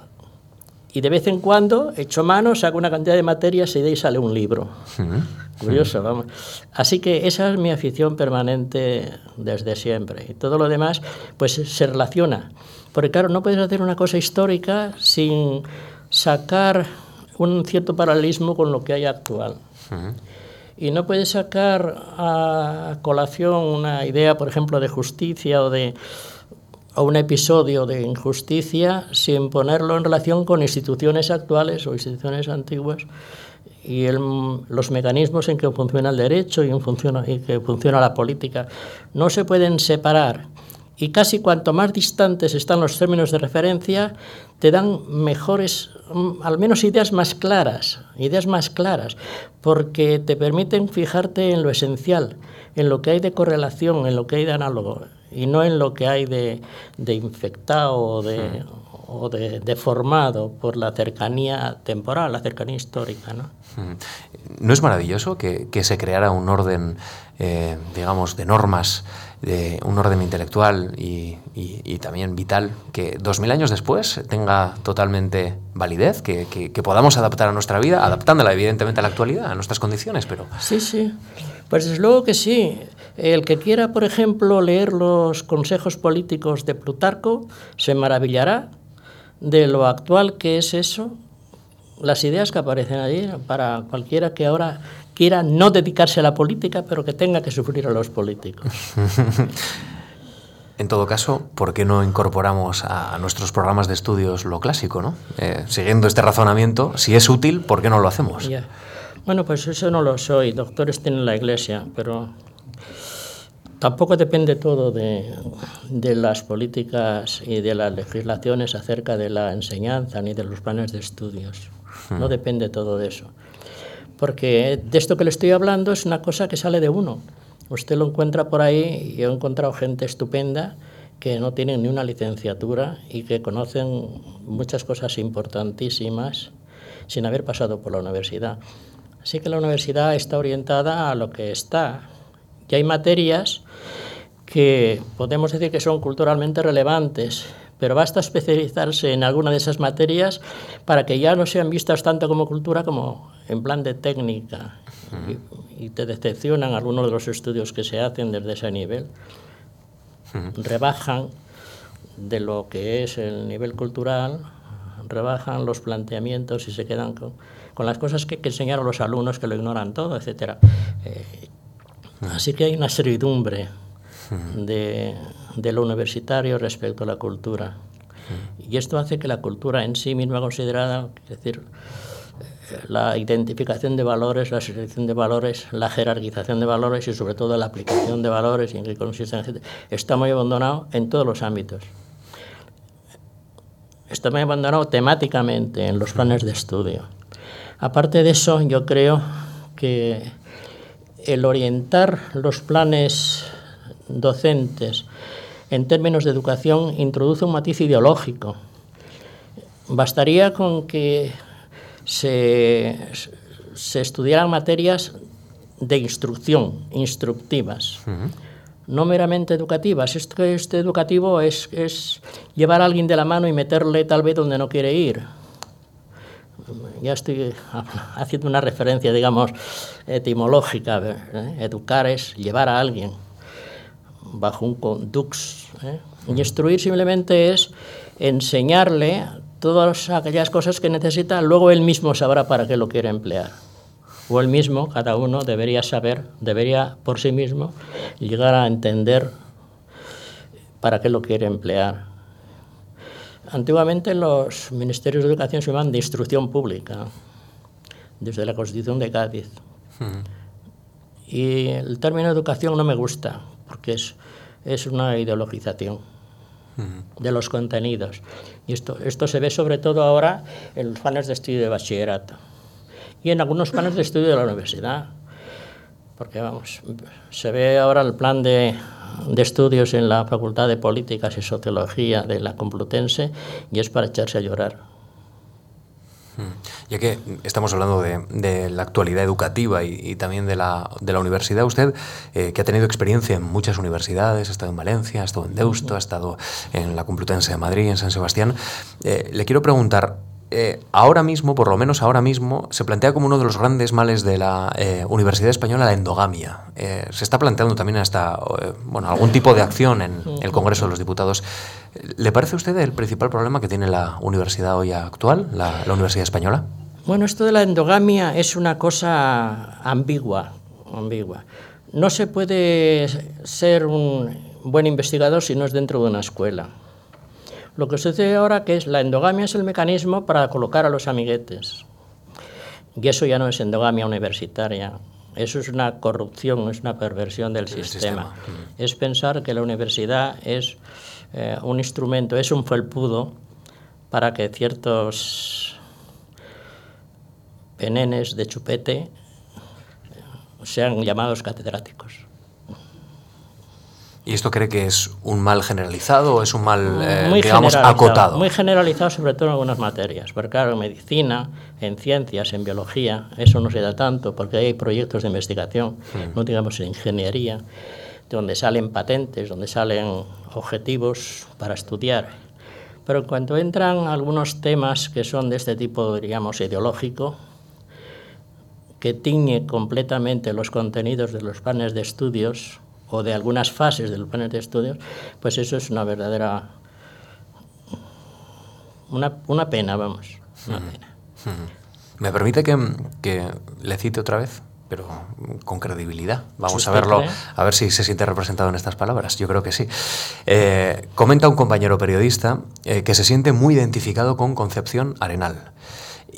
y de vez en cuando echo mano, saco una cantidad de materias y de ahí sale un libro. Uh -huh. Curioso, vamos. Así que esa es mi afición permanente desde siempre. Y todo lo demás, pues se relaciona. Porque claro, no puedes hacer una cosa histórica sin sacar un cierto paralelismo con lo que hay actual. Uh -huh. Y no puedes sacar a colación una idea, por ejemplo, de justicia o de o un episodio de injusticia sin ponerlo en relación con instituciones actuales o instituciones antiguas y el, los mecanismos en que funciona el derecho y en, y que funciona la política. No se pueden separar y casi cuanto más distantes están los términos de referencia, te dan mejores, al menos ideas más claras, ideas más claras, porque te permiten fijarte en lo esencial, en lo que hay de correlación, en lo que hay de análogo, y no en lo que hay de, de infectado o de, o de deformado por la cercanía temporal, la cercanía histórica. ¿no? ¿No es maravilloso que, que se creara un orden, eh, digamos, de normas? de un orden intelectual y, y, y, también vital que dos mil años después tenga totalmente validez, que, que, que, podamos adaptar a nuestra vida, adaptándola evidentemente a la actualidad, a nuestras condiciones, pero... Sí, sí, pues desde luego que sí. El que quiera, por ejemplo, leer los consejos políticos de Plutarco se maravillará de lo actual que es eso, las ideas que aparecen allí para cualquiera que ahora quiera no dedicarse a la política, pero que tenga que sufrir a los políticos. En todo caso, ¿por qué no incorporamos a nuestros programas de estudios lo clásico, no? Eh, siguiendo este razonamiento, si es útil, ¿por qué no lo hacemos? Yeah. Bueno, pues eso no lo soy. Doctores tienen la Iglesia, pero tampoco depende todo de, de, las políticas y de las legislaciones acerca de la enseñanza ni de los planes de estudios. Hmm. No depende todo de eso porque de esto que le estoy hablando es una cosa que sale de uno. Usted lo encuentra por ahí y he encontrado gente estupenda que no tienen ni una licenciatura y que conocen muchas cosas importantísimas sin haber pasado por la universidad. Así que la universidad está orientada a lo que está. Y hay materias que podemos decir que son culturalmente relevantes, pero basta especializarse en alguna de esas materias para que ya no sean vistas tanto como cultura como en plan de técnica. Uh -huh. y, y, te decepcionan algunos de los estudios que se hacen desde ese nivel. Uh -huh. Rebajan de lo que es el nivel cultural, rebajan los planteamientos y se quedan con, con las cosas que, que enseñar a los alumnos que lo ignoran todo, etc. Eh, así que hay una servidumbre de, de, lo universitario respecto a la cultura. Y esto hace que la cultura en sí misma considerada, es decir, la identificación de valores, la selección de valores, la jerarquización de valores y sobre todo la aplicación de valores y en qué consisten, etc., está muy abandonado en todos los ámbitos. Está muy abandonado temáticamente en los planes de estudio. Aparte de eso, yo creo que el orientar los planes docentes en términos de educación introduce un matiz ideológico. Bastaría con que se, se estudiaran materias de instrucción, instructivas, no meramente educativas. Esto, este educativo es, es llevar a alguien de la mano y meterle tal vez donde no quiere ir. Ya estoy haciendo una referencia, digamos, etimológica. ¿eh? Educar es llevar a alguien bajo un condux. ¿eh? Instruir simplemente es enseñarle todas aquellas cosas que necesita, luego él mismo sabrá para qué lo quiere emplear. O él mismo, cada uno debería saber, debería por sí mismo llegar a entender para qué lo quiere emplear. Antiguamente los ministerios de educación se llamaban de instrucción pública, desde la Constitución de Cádiz. Y el término educación no me gusta, porque es, es una ideologización de los contenidos. Y esto, esto se ve sobre todo ahora en los planes de estudio de bachillerato y en algunos planes de estudio de la universidad. Porque vamos, se ve ahora el plan de, de estudios en la Facultad de Políticas y Sociología de la Complutense y es para echarse a llorar. Ya que estamos hablando de, la actualidad educativa y, también de la, de la, universidad, usted, eh, que ha tenido experiencia en muchas universidades, ha estado en Valencia, ha estado en Deusto, ha estado en la Complutense de Madrid, en San Sebastián, eh, le quiero preguntar, eh, ahora mismo, por lo menos ahora mismo, se plantea como uno de los grandes males de la eh, Universidad Española la endogamia. Eh, se está planteando también hasta bueno, algún tipo de acción en el Congreso de los Diputados. ¿Le parece a usted el principal problema que tiene la universidad hoy actual, la, la Universidad Española? Bueno, esto de la endogamia es una cosa ambigua, ambigua. No se puede ser un buen investigador si no es dentro de una escuela. Lo que sucede ahora que es la endogamia es el mecanismo para colocar a los amiguetes. Y eso ya no es endogamia universitaria. Eso es una corrupción, es una perversión del sistema. Es pensar que la universidad es eh, un instrumento, es un felpudo para que ciertos penenes de chupete sean llamados catedráticos. ¿Y esto cree que es un mal generalizado o es un mal, eh, digamos, acotado? Muy generalizado, sobre todo en algunas materias. Porque, claro, en medicina, en ciencias, en biología, eso no se da tanto, porque hay proyectos de investigación, hmm. no digamos en ingeniería, donde salen patentes, donde salen objetivos para estudiar. Pero en cuanto entran algunos temas que son de este tipo, digamos, ideológico, que tiñe completamente los contenidos de los planes de estudios, o de algunas fases del plan de estudios, pues eso es una verdadera... Una, una pena, vamos, una pena. ¿Me permite que, que, le cite otra vez? Pero con credibilidad. Vamos a verlo, a ver si se siente representado en estas palabras. Yo creo que sí. Eh, comenta un compañero periodista eh, que se siente muy identificado con Concepción Arenal.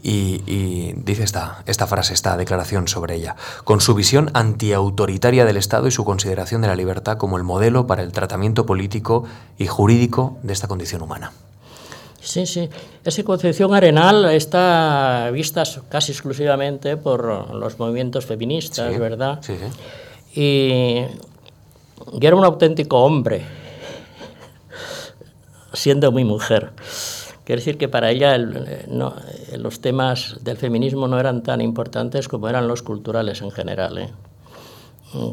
Y, dice esta, esta frase, esta declaración sobre ella, con su visión antiautoritaria del Estado y su consideración de la libertad como el modelo para el tratamiento político y jurídico de esta condición humana. Sí, sí. Esa concepción arenal está vista casi exclusivamente por los movimientos feministas, ¿verdad? Sí, sí. Y, y era un auténtico hombre, siendo muy mujer. Quiere decir que para ella eh, eh, los temas del feminismo no eran tan importantes como eran los culturales en general. ¿eh? Mm.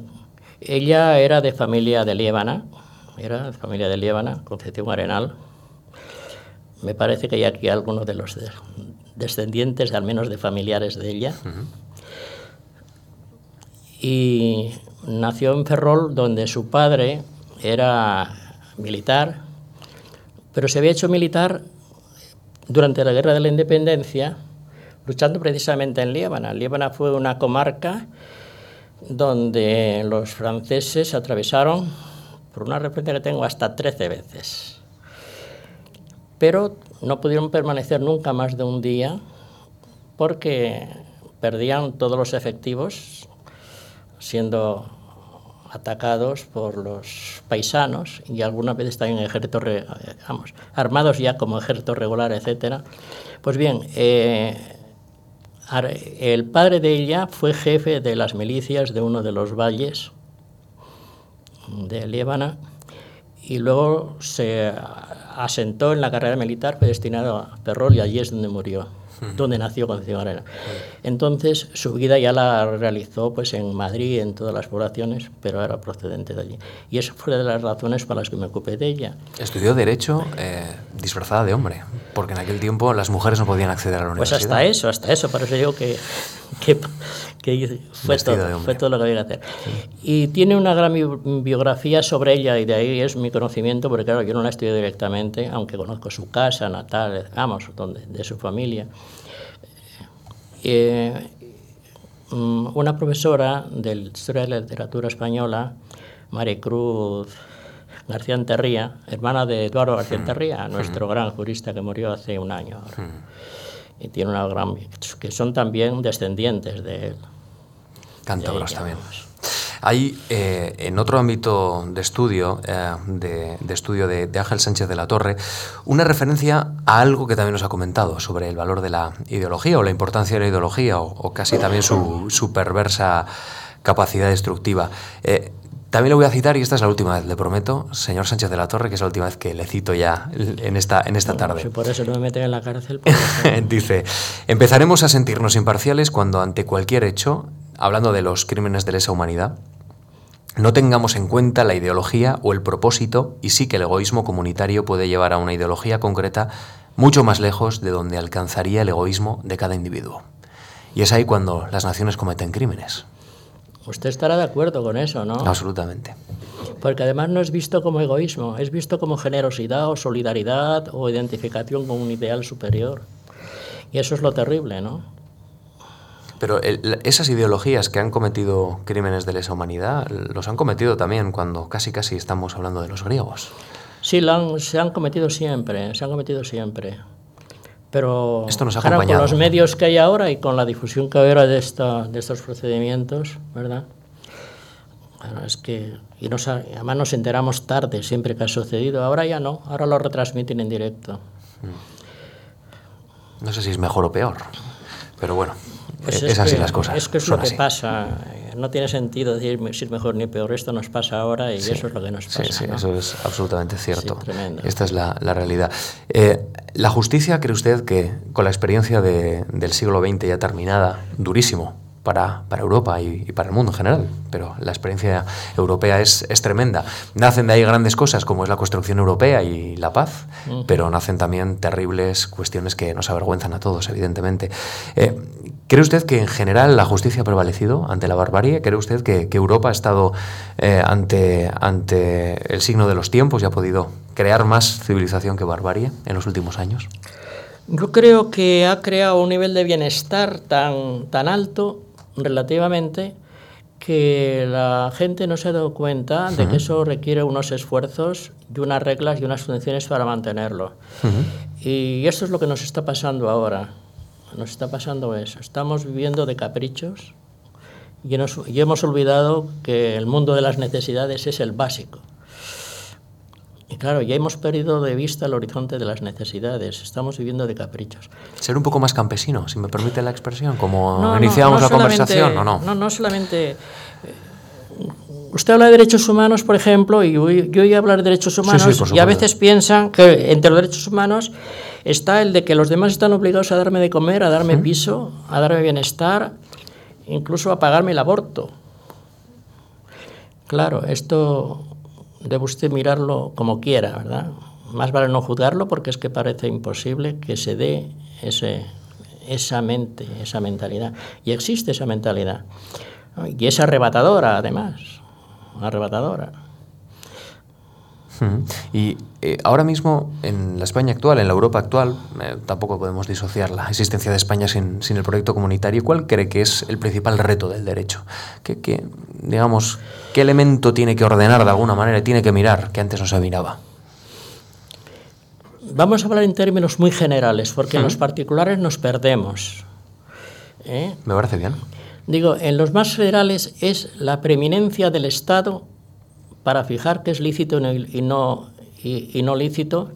Ella era de familia de Liébana, era de familia de Liébana, Concepción Arenal. Me parece que hay aquí algunos de los descendientes, al menos de familiares de ella. Y nació en Ferrol, donde su padre era militar, pero se había hecho militar durante la Guerra de la Independencia, luchando precisamente en Líbana. Líbana fue una comarca donde los franceses atravesaron, por una referencia que tengo, hasta 13 veces. Pero no pudieron permanecer nunca más de un día porque perdían todos los efectivos, siendo atacados por los paisanos y algunas veces también ejércitos, vamos, armados ya como ejército regular, etc. Pues bien, eh, el padre de ella fue jefe de las milicias de uno de los valles de Líbana y luego se asentó en la carrera militar, fue destinado a Ferrol y allí es donde murió. Donde nació Concepción Arena. Entonces, su vida ya la realizó pues, en Madrid, en todas las poblaciones, pero era procedente de allí. Y esa fue de las razones para las que me ocupé de ella. Estudió Derecho eh, disfrazada de hombre, porque en aquel tiempo las mujeres no podían acceder a la Pues universidad. hasta eso, hasta eso, por eso digo que, que, que fue, todo, fue todo lo que había que hacer. Y tiene una gran bi- biografía sobre ella y de ahí es mi conocimiento, porque claro, yo no la estudié directamente, aunque conozco su casa natal, vamos, donde, de su familia. Eh, mm, una profesora de Historia de la Literatura Española, Maricruz García Enterría, hermana de Eduardo García Enterría, nuestro gran jurista que murió hace un año ahora. Y tiene una gran... que son también descendientes de él. Cántabros también. Hay eh, en otro ámbito de estudio, eh, de, de estudio de, de Ángel Sánchez de la Torre, una referencia a algo que también nos ha comentado sobre el valor de la ideología o la importancia de la ideología o, o casi también su, su perversa capacidad destructiva. Eh, también le voy a citar, y esta es la última vez, le prometo, señor Sánchez de la Torre, que es la última vez que le cito ya en esta, en esta tarde. Si por eso no me meten en la cárcel, pues, Dice, empezaremos a sentirnos imparciales cuando ante cualquier hecho, hablando de los crímenes de lesa humanidad, no tengamos en cuenta la ideología o el propósito y sí que el egoísmo comunitario puede llevar a una ideología concreta mucho más lejos de donde alcanzaría el egoísmo de cada individuo. Y es ahí cuando las naciones cometen crímenes. Usted estará de acuerdo con eso, ¿no? Absolutamente. Porque además no es visto como egoísmo, es visto como generosidad o solidaridad o identificación con un ideal superior. Y eso es lo terrible, ¿no? Pero el- esas ideologías que han cometido crímenes de lesa humanidad los han cometido también cuando casi casi estamos hablando de los griegos. Sí, lo han- se han cometido siempre, se han cometido siempre. Pero Esto nos ha claro, con los medios que hay ahora y con la difusión que hay ahora de, esta, de estos procedimientos, ¿verdad? Es que, y nos además nos enteramos tarde siempre que ha sucedido. Ahora ya no, ahora lo retransmiten en directo. No sé si es mejor o peor, pero bueno, Pues eh, es, así que- las cosas. Es que es son lo que así. pasa. No tiene sentido decir si es mejor ni peor. Esto nos pasa ahora y eso es lo que nos Sí, pasa. sí, ¿no? eso es absolutamente cierto. Sí, tremendo. Esta es la, la realidad. Eh, ¿La justicia cree usted que con la experiencia de- del siglo XX ya terminada, durísimo para, para Europa y, y para el mundo en general, pero la experiencia europea es, es tremenda. Nacen de ahí grandes cosas como es la construcción europea y la paz, pero nacen también terribles cuestiones que nos avergüenzan a todos, evidentemente. Eh, ¿Cree usted que en general la justicia ha prevalecido ante la barbarie? ¿Cree usted que, que Europa ha estado eh, ante, ante el signo de los tiempos y ha podido crear más civilización que barbarie en los últimos años? Yo creo que ha creado un nivel de bienestar tan, tan alto relativamente que la gente no se ha dado cuenta de que eso requiere unos esfuerzos y unas reglas y unas funciones para mantenerlo. Y esto es lo que nos está pasando ahora. Nos está pasando eso. Estamos viviendo de caprichos y, nos- y hemos olvidado que el mundo de las necesidades es el básico. Y claro, ya hemos perdido de vista el horizonte de las necesidades. Estamos viviendo de caprichos. Ser un poco más campesino, si me permite la expresión, como No, no, iniciábamos no la conversación, ¿o no? No, no solamente... Usted habla de derechos humanos, por ejemplo, y yo, yo oí hablar de derechos humanos y a veces piensan que entre los derechos humanos está el de que los demás están obligados a darme de comer, a darme piso, a darme bienestar, incluso a pagarme el aborto. Claro, esto debe usted mirarlo como quiera, ¿verdad? Más vale no juzgarlo porque es que parece imposible que se dé ese, esa mente, esa mentalidad. Y existe esa mentalidad. Y es arrebatadora, además. Arrebatadora. Y eh, ahora mismo, en la España actual, en la Europa actual, eh, tampoco podemos disociar la existencia de España sin, sin el proyecto comunitario. ¿Cuál cree que es el principal reto del derecho? ¿Qué, qué, digamos, ¿Qué elemento tiene que ordenar de alguna manera, tiene que mirar, que antes no se miraba? Vamos a hablar en términos muy generales, porque en los particulares nos perdemos. ¿eh? Me parece bien. Digo, en los más federales es la preeminencia del Estado para fijar qué es lícito y no, lícito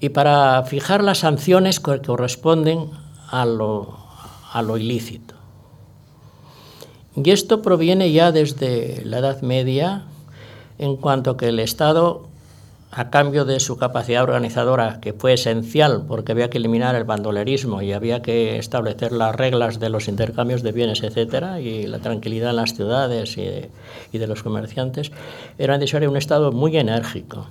y para fijar las sanciones que corresponden a lo, a lo ilícito. Y esto proviene ya desde la Edad Media, en cuanto que el Estado a cambio de su capacidad organizadora, que fue esencial porque había que eliminar el bandolerismo y había que establecer las reglas de los intercambios de bienes, etcétera, y la tranquilidad en las ciudades y de, y de los comerciantes, era necesario un Estado muy enérgico.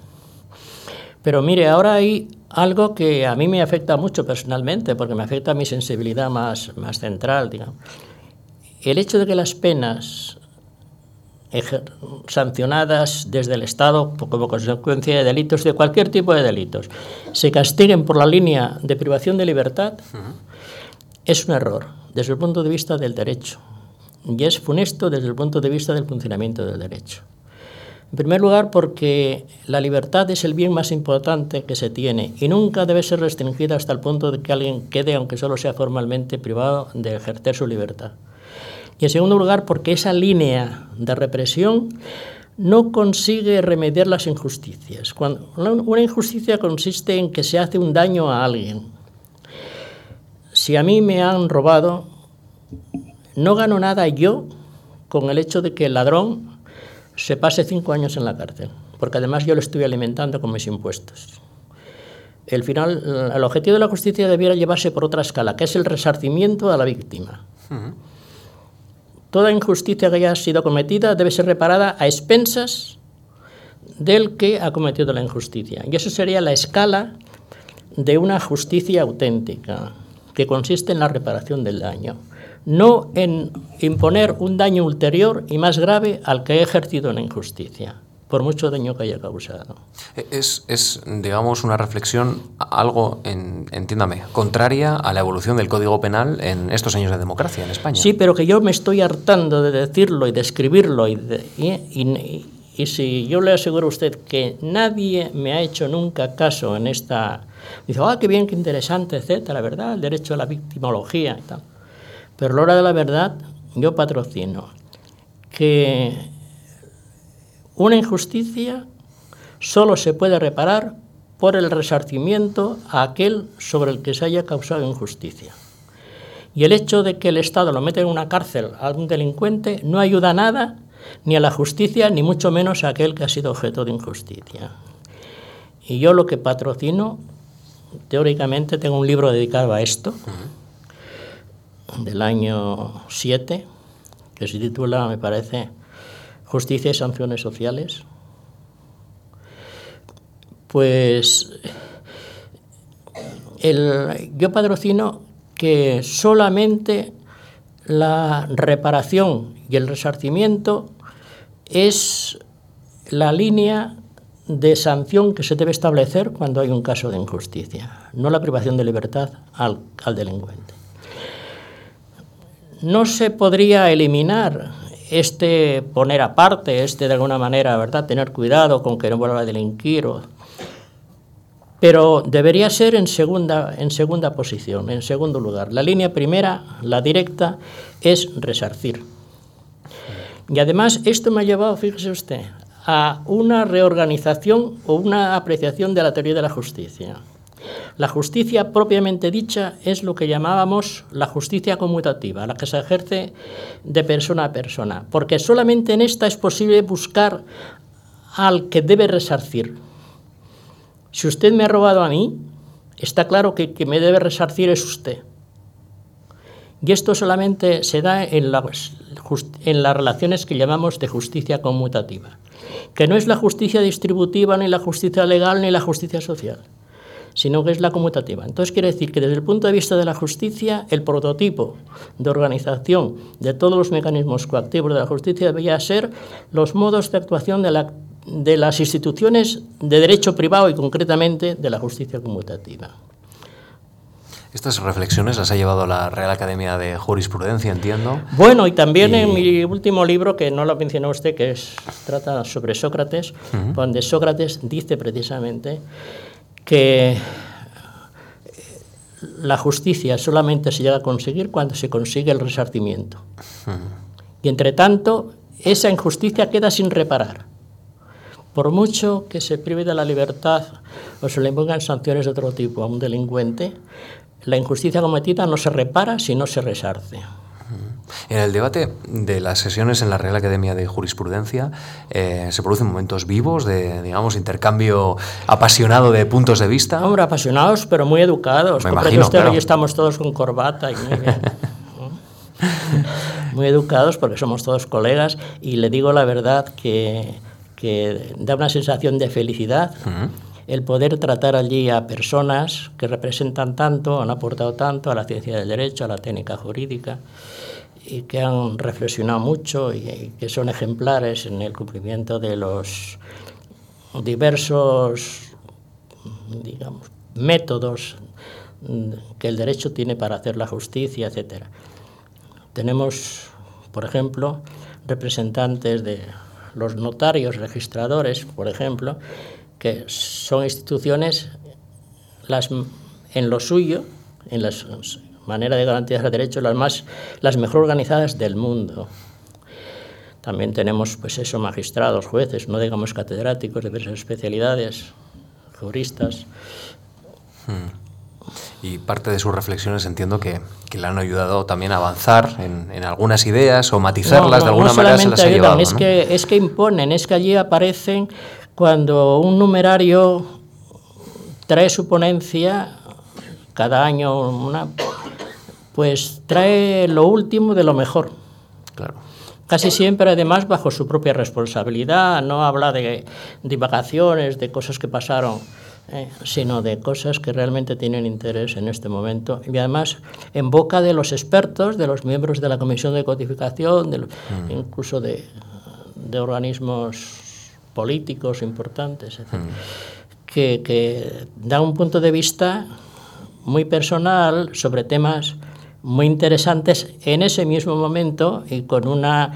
Pero mire, ahora hay algo que a mí me afecta mucho personalmente, porque me afecta a mi sensibilidad más, más central, digamos. El hecho de que las penas sancionadas desde el Estado como consecuencia de delitos, de cualquier tipo de delitos, se castiguen por la línea de privación de libertad, es un error desde el punto de vista del derecho y es funesto desde el punto de vista del funcionamiento del derecho. En primer lugar, porque la libertad es el bien más importante que se tiene y nunca debe ser restringida hasta el punto de que alguien quede, aunque solo sea formalmente privado, de ejercer su libertad. Y en segundo lugar, porque esa línea de represión no consigue remediar las injusticias. Cuando una injusticia consiste en que se hace un daño a alguien. Si a mí me han robado, no gano nada yo con el hecho de que el ladrón se pase cinco años en la cárcel, porque además yo lo estoy alimentando con mis impuestos. El, final, el objetivo de la justicia debiera llevarse por otra escala, que es el resarcimiento a la víctima. Toda injusticia que haya sido cometida debe ser reparada a expensas del que ha cometido la injusticia. Y eso sería la escala de una justicia auténtica, que consiste en la reparación del daño, no en imponer un daño ulterior y más grave al que ha ejercido la injusticia por mucho daño que haya causado. Es, es digamos, una reflexión algo, en, entiéndame, contraria a la evolución del Código Penal en estos años de democracia en España. Sí, pero que yo me estoy hartando de decirlo y de escribirlo y, y, y, si yo le aseguro a usted que nadie me ha hecho nunca caso en esta... Dice, ah, qué bien, qué interesante, etcétera, ¿verdad? El derecho a la victimología y tal. Pero a la hora de la verdad, yo patrocino que una injusticia solo se puede reparar por el resarcimiento a aquel sobre el que se haya causado injusticia. Y el hecho de que el Estado lo meta en una cárcel a un delincuente no ayuda nada ni a la justicia, ni mucho menos a aquel que ha sido objeto de injusticia. Y yo lo que patrocino, teóricamente tengo un libro dedicado a esto, del año 7, que se titula, me parece, justicia y sanciones sociales, pues el, yo patrocino que solamente la reparación y el resarcimiento es la línea de sanción que se debe establecer cuando hay un caso de injusticia, no la privación de libertad al, al delincuente. No se podría eliminar este poner aparte, este de alguna manera, ¿verdad? Tener cuidado con que no vuelva a delinquir. Pero debería ser en segunda, en segunda posición, en segundo lugar. La línea primera, la directa, es resarcir. Y además esto me ha llevado, fíjese usted, a una reorganización o una apreciación de la teoría de la justicia. La justicia propiamente dicha es lo que llamábamos la justicia conmutativa, la que se ejerce de persona a persona, porque solamente en esta es posible buscar al que debe resarcir. Si usted me ha robado a mí, está claro que quien me debe resarcir es usted. Y esto solamente se da en en las relaciones que llamamos de justicia conmutativa, que no es la justicia distributiva, ni la justicia legal, ni la justicia social sino que es la conmutativa. Entonces quiere decir que desde el punto de vista de la justicia, el prototipo de organización de todos los mecanismos coactivos de la justicia debería ser los modos de actuación de, la, de las instituciones de derecho privado y concretamente de la justicia conmutativa. Estas reflexiones las ha llevado la Real Academia de Jurisprudencia, entiendo. Bueno, y también en mi último libro, que no lo mencionó usted, que es, trata sobre Sócrates, donde Sócrates dice precisamente que la justicia solamente se llega a conseguir cuando se consigue el resarcimiento. Y entre tanto, esa injusticia queda sin reparar. Por mucho que se prive de la libertad o se le impongan sanciones de otro tipo a un delincuente, la injusticia cometida no se repara si no se resarce. En el debate de las sesiones en la Real Academia de Jurisprudencia eh, se producen momentos vivos de, digamos, intercambio apasionado de puntos de vista. Hombre, apasionados, pero muy educados. Me imagino, claro. hoy estamos todos con corbata y muy bien. muy educados porque somos todos colegas y le digo la verdad que, que da una sensación de felicidad el poder tratar allí a personas que representan tanto, han aportado tanto a la ciencia del derecho, a la técnica jurídica y que han reflexionado mucho y, que son ejemplares en el cumplimiento de los diversos digamos, métodos que el derecho tiene para hacer la justicia, etc. Tenemos, por ejemplo, representantes de los notarios, registradores, por ejemplo, que son instituciones las, en lo suyo, en la manera de garantizar el derecho, las, más, las mejor organizadas del mundo. También tenemos, pues eso, magistrados, jueces, no digamos catedráticos de diversas especialidades, juristas. Y parte de sus reflexiones entiendo que, que le han ayudado también a avanzar en, en algunas ideas o matizarlas de alguna manera se las ha ayudan, llevado. es, ¿no? que, es que imponen, es que allí aparecen cuando un numerario trae su ponencia, cada año una, pues trae lo último de lo mejor. Claro. Casi siempre, además, bajo su propia responsabilidad, no habla de divagaciones, de cosas que pasaron, eh, sino de cosas que realmente tienen interés en este momento. Y además, en boca de los expertos, de los miembros de la Comisión de Codificación, de, mm. incluso de, de, organismos políticos importantes, etc. Mm. que, que dan un punto de vista muy personal sobre temas muy interesantes en ese mismo momento y con una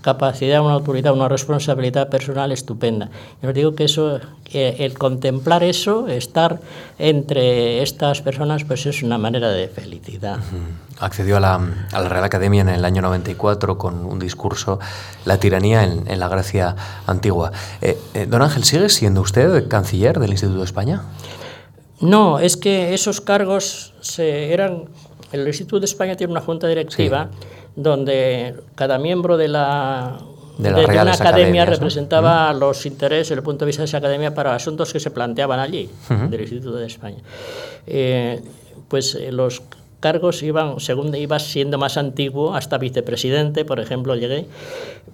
capacidad, una autoridad, una responsabilidad personal estupenda. Yo digo que eso, el contemplar eso, estar entre estas personas, pues es una manera de felicidad. Accedió a la, a la, Real Academia en el año 94 con un discurso, La tiranía en, la Grecia antigua. Eh, eh, don Ángel, ¿sigue siendo usted canciller del Instituto de España? No, es que esos cargos se eran el Instituto de España tiene una junta directiva sí. donde cada miembro de la de, de, de una academia representaba ¿no? los intereses el punto de vista de esa academia para asuntos que se planteaban allí, uh -huh. del Instituto de España. Eh, pues eh, los cargos iban, según iba siendo más antiguo, hasta vicepresidente, por ejemplo, llegué,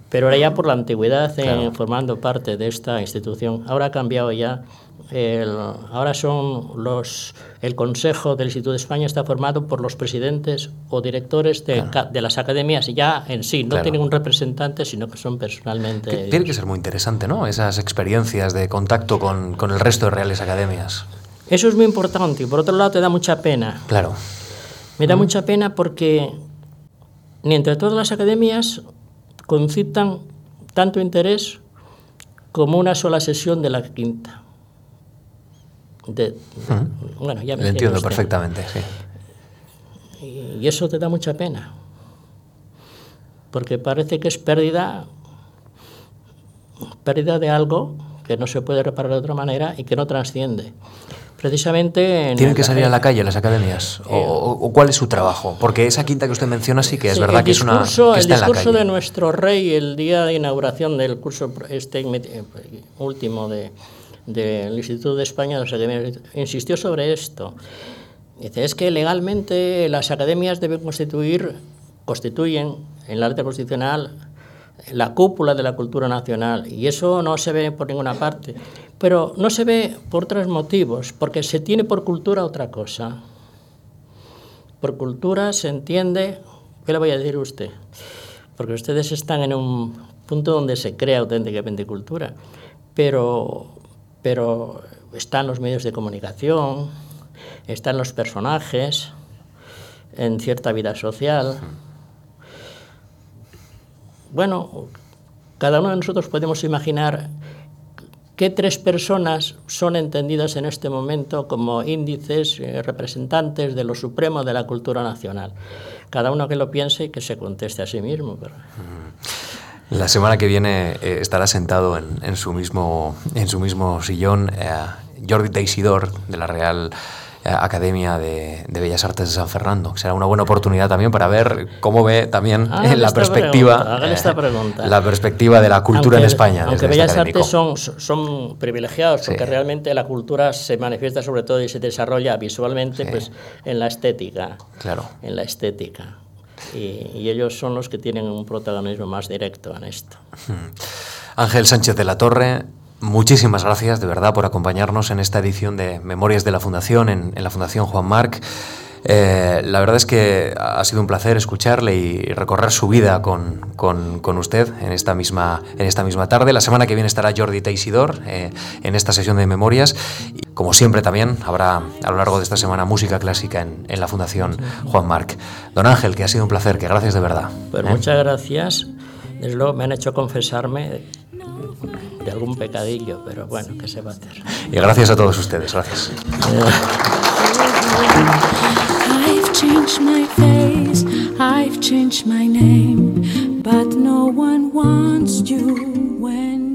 pero era ya por la antigüedad claro. en, formando parte de esta institución. Ahora ha cambiado ya el, ahora son los el Consejo del Instituto de España está formado por los presidentes o directores de, claro. de las academias ya en sí, no claro. tienen un representante, sino que son personalmente. Que, tiene que ser muy interesante, ¿no? Esas experiencias de contacto con, con, el resto de reales academias. Eso es muy importante y por otro lado te da mucha pena. Claro. Me da mm. mucha pena porque ni entre todas las academias concitan tanto interés como una sola sesión de la quinta. De, bueno, ya me Lo entiendo usted. perfectamente, sí. Y, y eso te da mucha pena. Porque parece que es pérdida, pérdida de algo que no se puede reparar de otra manera y que no trasciende. Precisamente. En ¿Tienen que salir a la calle las academias? ¿O, o, cuál es su trabajo? Porque esa quinta que usted menciona sí que es sí, verdad que discurso, es una. Que el está discurso en la de nuestro rey el día de inauguración del curso este último de, del Instituto de España, de las academias, insistió sobre esto. Dice, es que legalmente las academias deben constituir, constituyen en la arte constitucional la cúpula de la cultura nacional y eso no se ve por ninguna parte. Pero no se ve por otros motivos, porque se tiene por cultura otra cosa. Por cultura se entiende, ¿qué le voy a decir a usted? Porque ustedes están en un punto donde se crea auténticamente cultura, pero, pero están los medios de comunicación, están los personajes en cierta vida social. Bueno, cada uno de nosotros podemos imaginar qué tres personas son entendidas en este momento como índices, eh, representantes de lo supremo de la cultura nacional. Cada uno que lo piense y que se conteste a sí mismo. Pero... La semana que viene eh, estará sentado en, en, su mismo, en su mismo sillón eh, Jordi Teixidor, de la Real Academia de, Bellas Artes de San Fernando. Será una buena oportunidad también para ver cómo ve también la perspectiva, la perspectiva de la cultura en España. Aunque este Bellas Artes son, son privilegiados, porque realmente la cultura se manifiesta sobre todo y se desarrolla visualmente pues, en la estética. Claro. En la estética. Y, ellos son los que tienen un protagonismo más directo en esto. Ángel Sánchez de la Torre, muchísimas gracias de verdad por acompañarnos en esta edición de Memorias de la Fundación, en, en la Fundación Juan Marc. Eh, la verdad es que ha sido un placer escucharle y recorrer su vida con, con, usted en esta, misma, en esta misma tarde. La semana que viene estará Jordi Teisidor eh, en esta sesión de memorias. Y como siempre también habrá a lo largo de esta semana música clásica en, en la Fundación Juan Marc. Don Ángel, que ha sido un placer, que gracias de verdad. Pues muchas gracias. Desde luego me han hecho confesarme de algún pecadillo, pero bueno, ¿qué se va a hacer? Y gracias a todos ustedes, gracias. changed my face, I've changed my name, but no one wants you when.